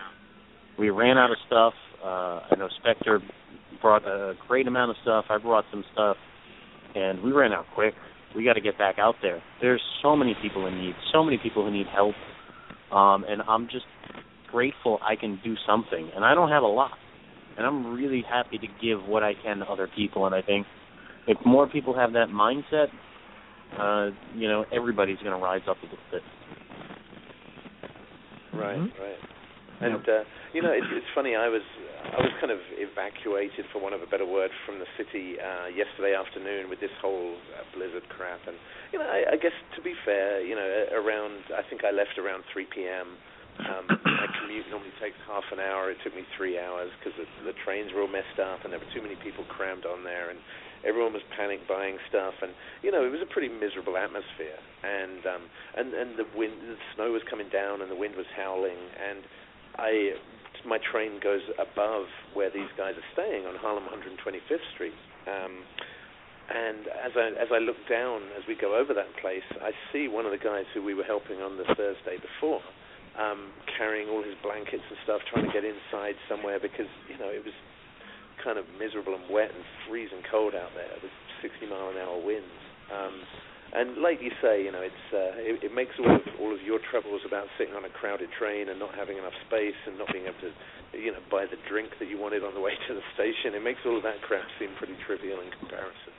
We ran out of stuff uh i know spectre brought a great amount of stuff i brought some stuff and we ran out quick we got to get back out there there's so many people in need so many people who need help um and i'm just grateful I can do something, and I don't have a lot, and I'm really happy to give what I can to other people. And I think if more people have that mindset, uh, you know, everybody's going to rise up a little bit. Right, mm-hmm. right. And uh, you know, it's, it's funny. I was I was kind of evacuated, for want of a better word, from the city uh, yesterday afternoon with this whole uh, blizzard crap. And you know, I, I guess to be fair, you know, around I think I left around 3 p.m. Um, my commute normally takes half an hour. It took me three hours because the, the trains were all messed up and there were too many people crammed on there, and everyone was panic buying stuff, and you know it was a pretty miserable atmosphere. And um, and and the wind, the snow was coming down, and the wind was howling, and I my train goes above where these guys are staying on Harlem 125th Street. Um, and as I as I look down as we go over that place, I see one of the guys who we were helping on the Thursday before um, carrying all his blankets and stuff, trying to get inside somewhere because you know it was kind of miserable and wet and freezing cold out there with 60 mile an hour winds. Um, and like you say, you know, it's uh, it, it makes all of all of your troubles about sitting on a crowded train and not having enough space and not being able to, you know, buy the drink that you wanted on the way to the station. It makes all of that crap seem pretty trivial in comparison.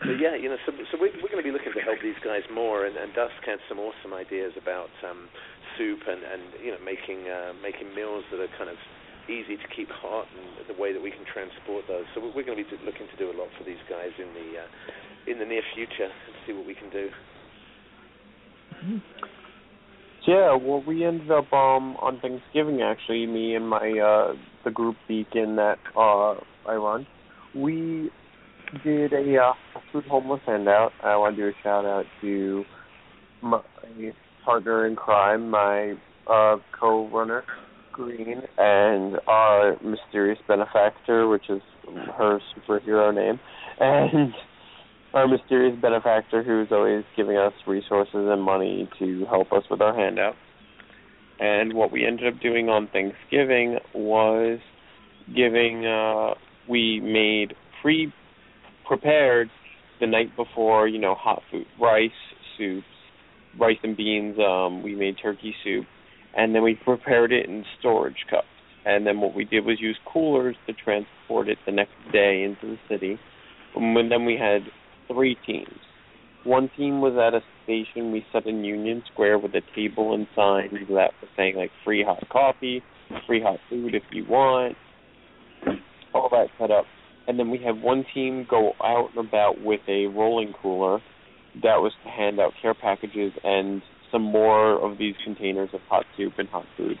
but yeah, you know, so, so we're, we're going to be looking to help these guys more, and, and Dusk had some awesome ideas about um, soup and, and you know making uh, making meals that are kind of easy to keep hot and the way that we can transport those. So we're going to be looking to do a lot for these guys in the uh, in the near future and see what we can do. Yeah, well, we ended up um on Thanksgiving actually. Me and my uh the group Beacon that uh I run, we did a uh, food homeless handout. I want to do a shout out to my partner in crime, my uh, co-runner Green, and our mysterious benefactor, which is her superhero name, and our mysterious benefactor who's always giving us resources and money to help us with our handout. And what we ended up doing on Thanksgiving was giving uh we made free prepared the night before, you know, hot food, rice, soups, rice and beans. Um, we made turkey soup, and then we prepared it in storage cups. And then what we did was use coolers to transport it the next day into the city. And then we had three teams. One team was at a station we set in Union Square with a table and signs that was saying like free hot coffee, free hot food if you want, all that set up and then we had one team go out and about with a rolling cooler that was to hand out care packages and some more of these containers of hot soup and hot food.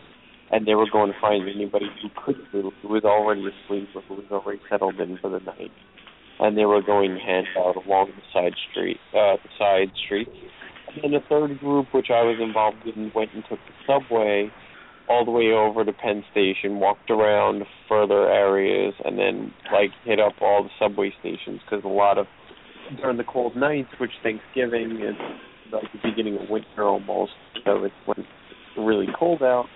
And they were going to find anybody who could move, who was already asleep or who was already settled in for the night. And they were going hand out along the side street, uh, the side streets. And then a third group, which I was involved in, went and took the subway all the way over to Penn Station, walked around further areas, and then like hit up all the subway stations because a lot of during the cold nights, which Thanksgiving is like the beginning of winter almost, so it's when it's really cold out.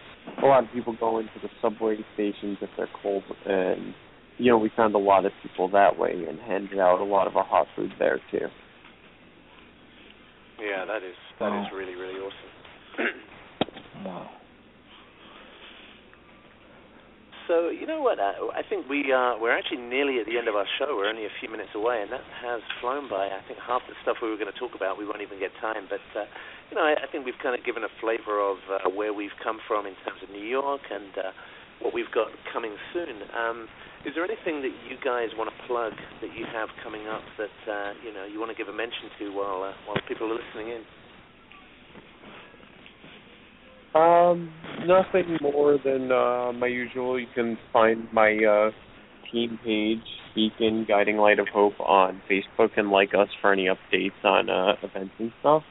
A lot of people go into the subway stations if they're cold, and you know we found a lot of people that way and handed out a lot of our hot food there too. Yeah, that is that wow. is really really awesome. wow. So you know what? I, I think we are we're actually nearly at the end of our show. We're only a few minutes away, and that has flown by. I think half the stuff we were going to talk about we won't even get time. But uh, you know, I, I think we've kind of given a flavor of uh, where we've come from in terms of New York and uh, what we've got coming soon. Um, is there anything that you guys want to plug that you have coming up that uh, you know you want to give a mention to while uh, while people are listening in? Um, nothing more than uh, my usual. You can find my uh, team page, Beacon Guiding Light of Hope, on Facebook, and like us for any updates on uh, events and stuff.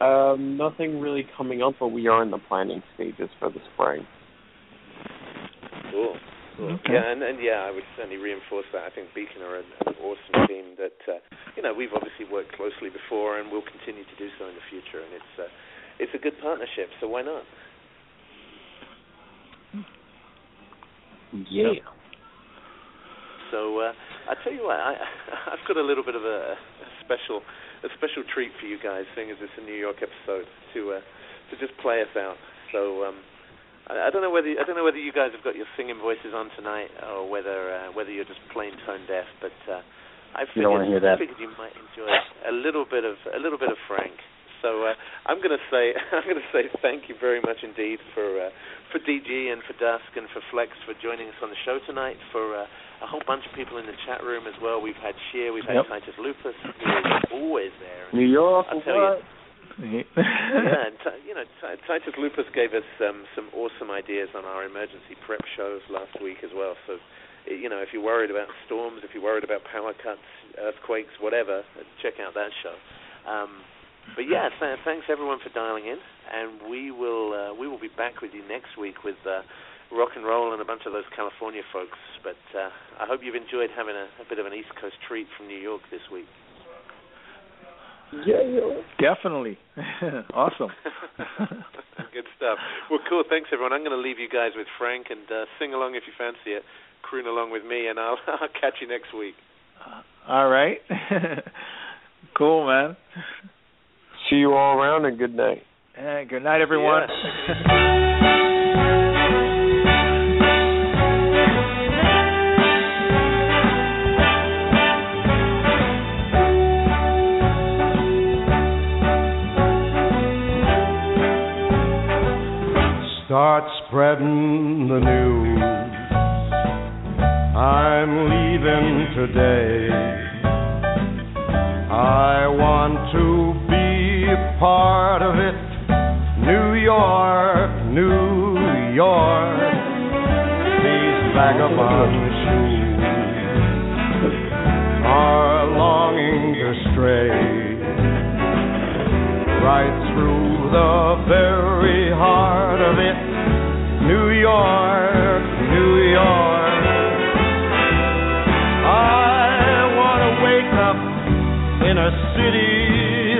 Um, nothing really coming up, but we are in the planning stages for the spring. Cool. Cool. Okay. Yeah, and, and yeah, I would certainly reinforce that. I think Beacon are an, an awesome team that uh, you know we've obviously worked closely before, and will continue to do so in the future. And it's uh, it's a good partnership, so why not? Yeah. So uh, I tell you what, I, I've got a little bit of a, a special a special treat for you guys, seeing as it's a New York episode, to uh, to just play us out. So. Um, I, I don't know whether I don't know whether you guys have got your singing voices on tonight, or whether uh, whether you're just plain tone deaf. But uh, I figured, you I figured you might enjoy a little bit of a little bit of Frank. So uh, I'm going to say I'm going to say thank you very much indeed for uh, for DG and for Dusk and for Flex for joining us on the show tonight. For uh, a whole bunch of people in the chat room as well. We've had Sheer, we've had yep. Titus Lupus, who is always there. New York, I'll tell what? you yeah, and t- you know, t- Titus Lupus gave us um, some awesome ideas on our emergency prep shows last week as well. So, you know, if you're worried about storms, if you're worried about power cuts, earthquakes, whatever, check out that show. Um, but yeah, th- thanks everyone for dialing in, and we will uh, we will be back with you next week with uh, Rock N Roll and a bunch of those California folks. But uh, I hope you've enjoyed having a, a bit of an East Coast treat from New York this week. Yeah, yeah. Definitely. awesome. Good stuff. Well, cool. Thanks, everyone. I'm going to leave you guys with Frank and uh, sing along if you fancy it. Croon along with me, and I'll, I'll catch you next week. Uh, all right. cool, man. See you all around, and good night. Uh, good night, everyone. Yeah. Start spreading the news. I'm leaving today. I want to be a part of it. New York, New York. These vagabond shoes are longing to stray right through the very heart of it. New York, New York. I want to wake up in a city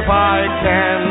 If I can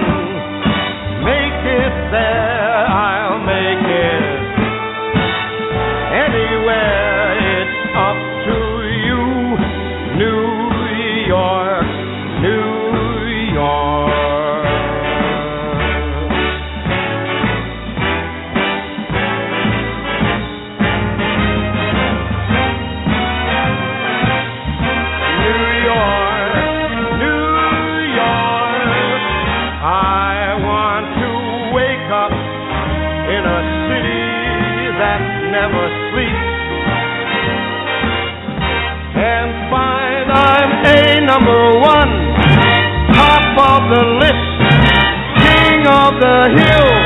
hill,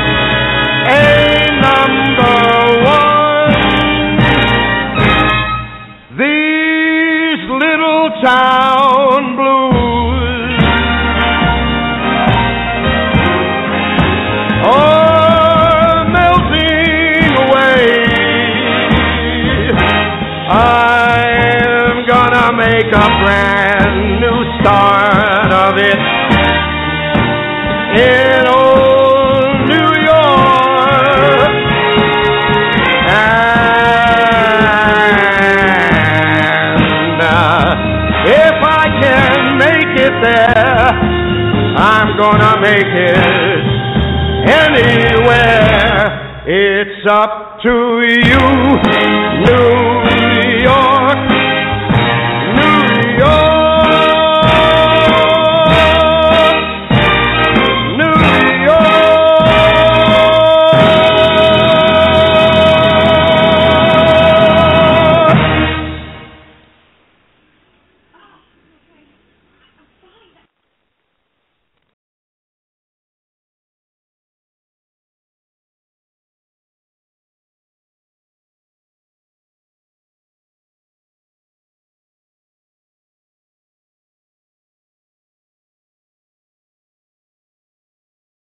make it anywhere. It's up to you, New.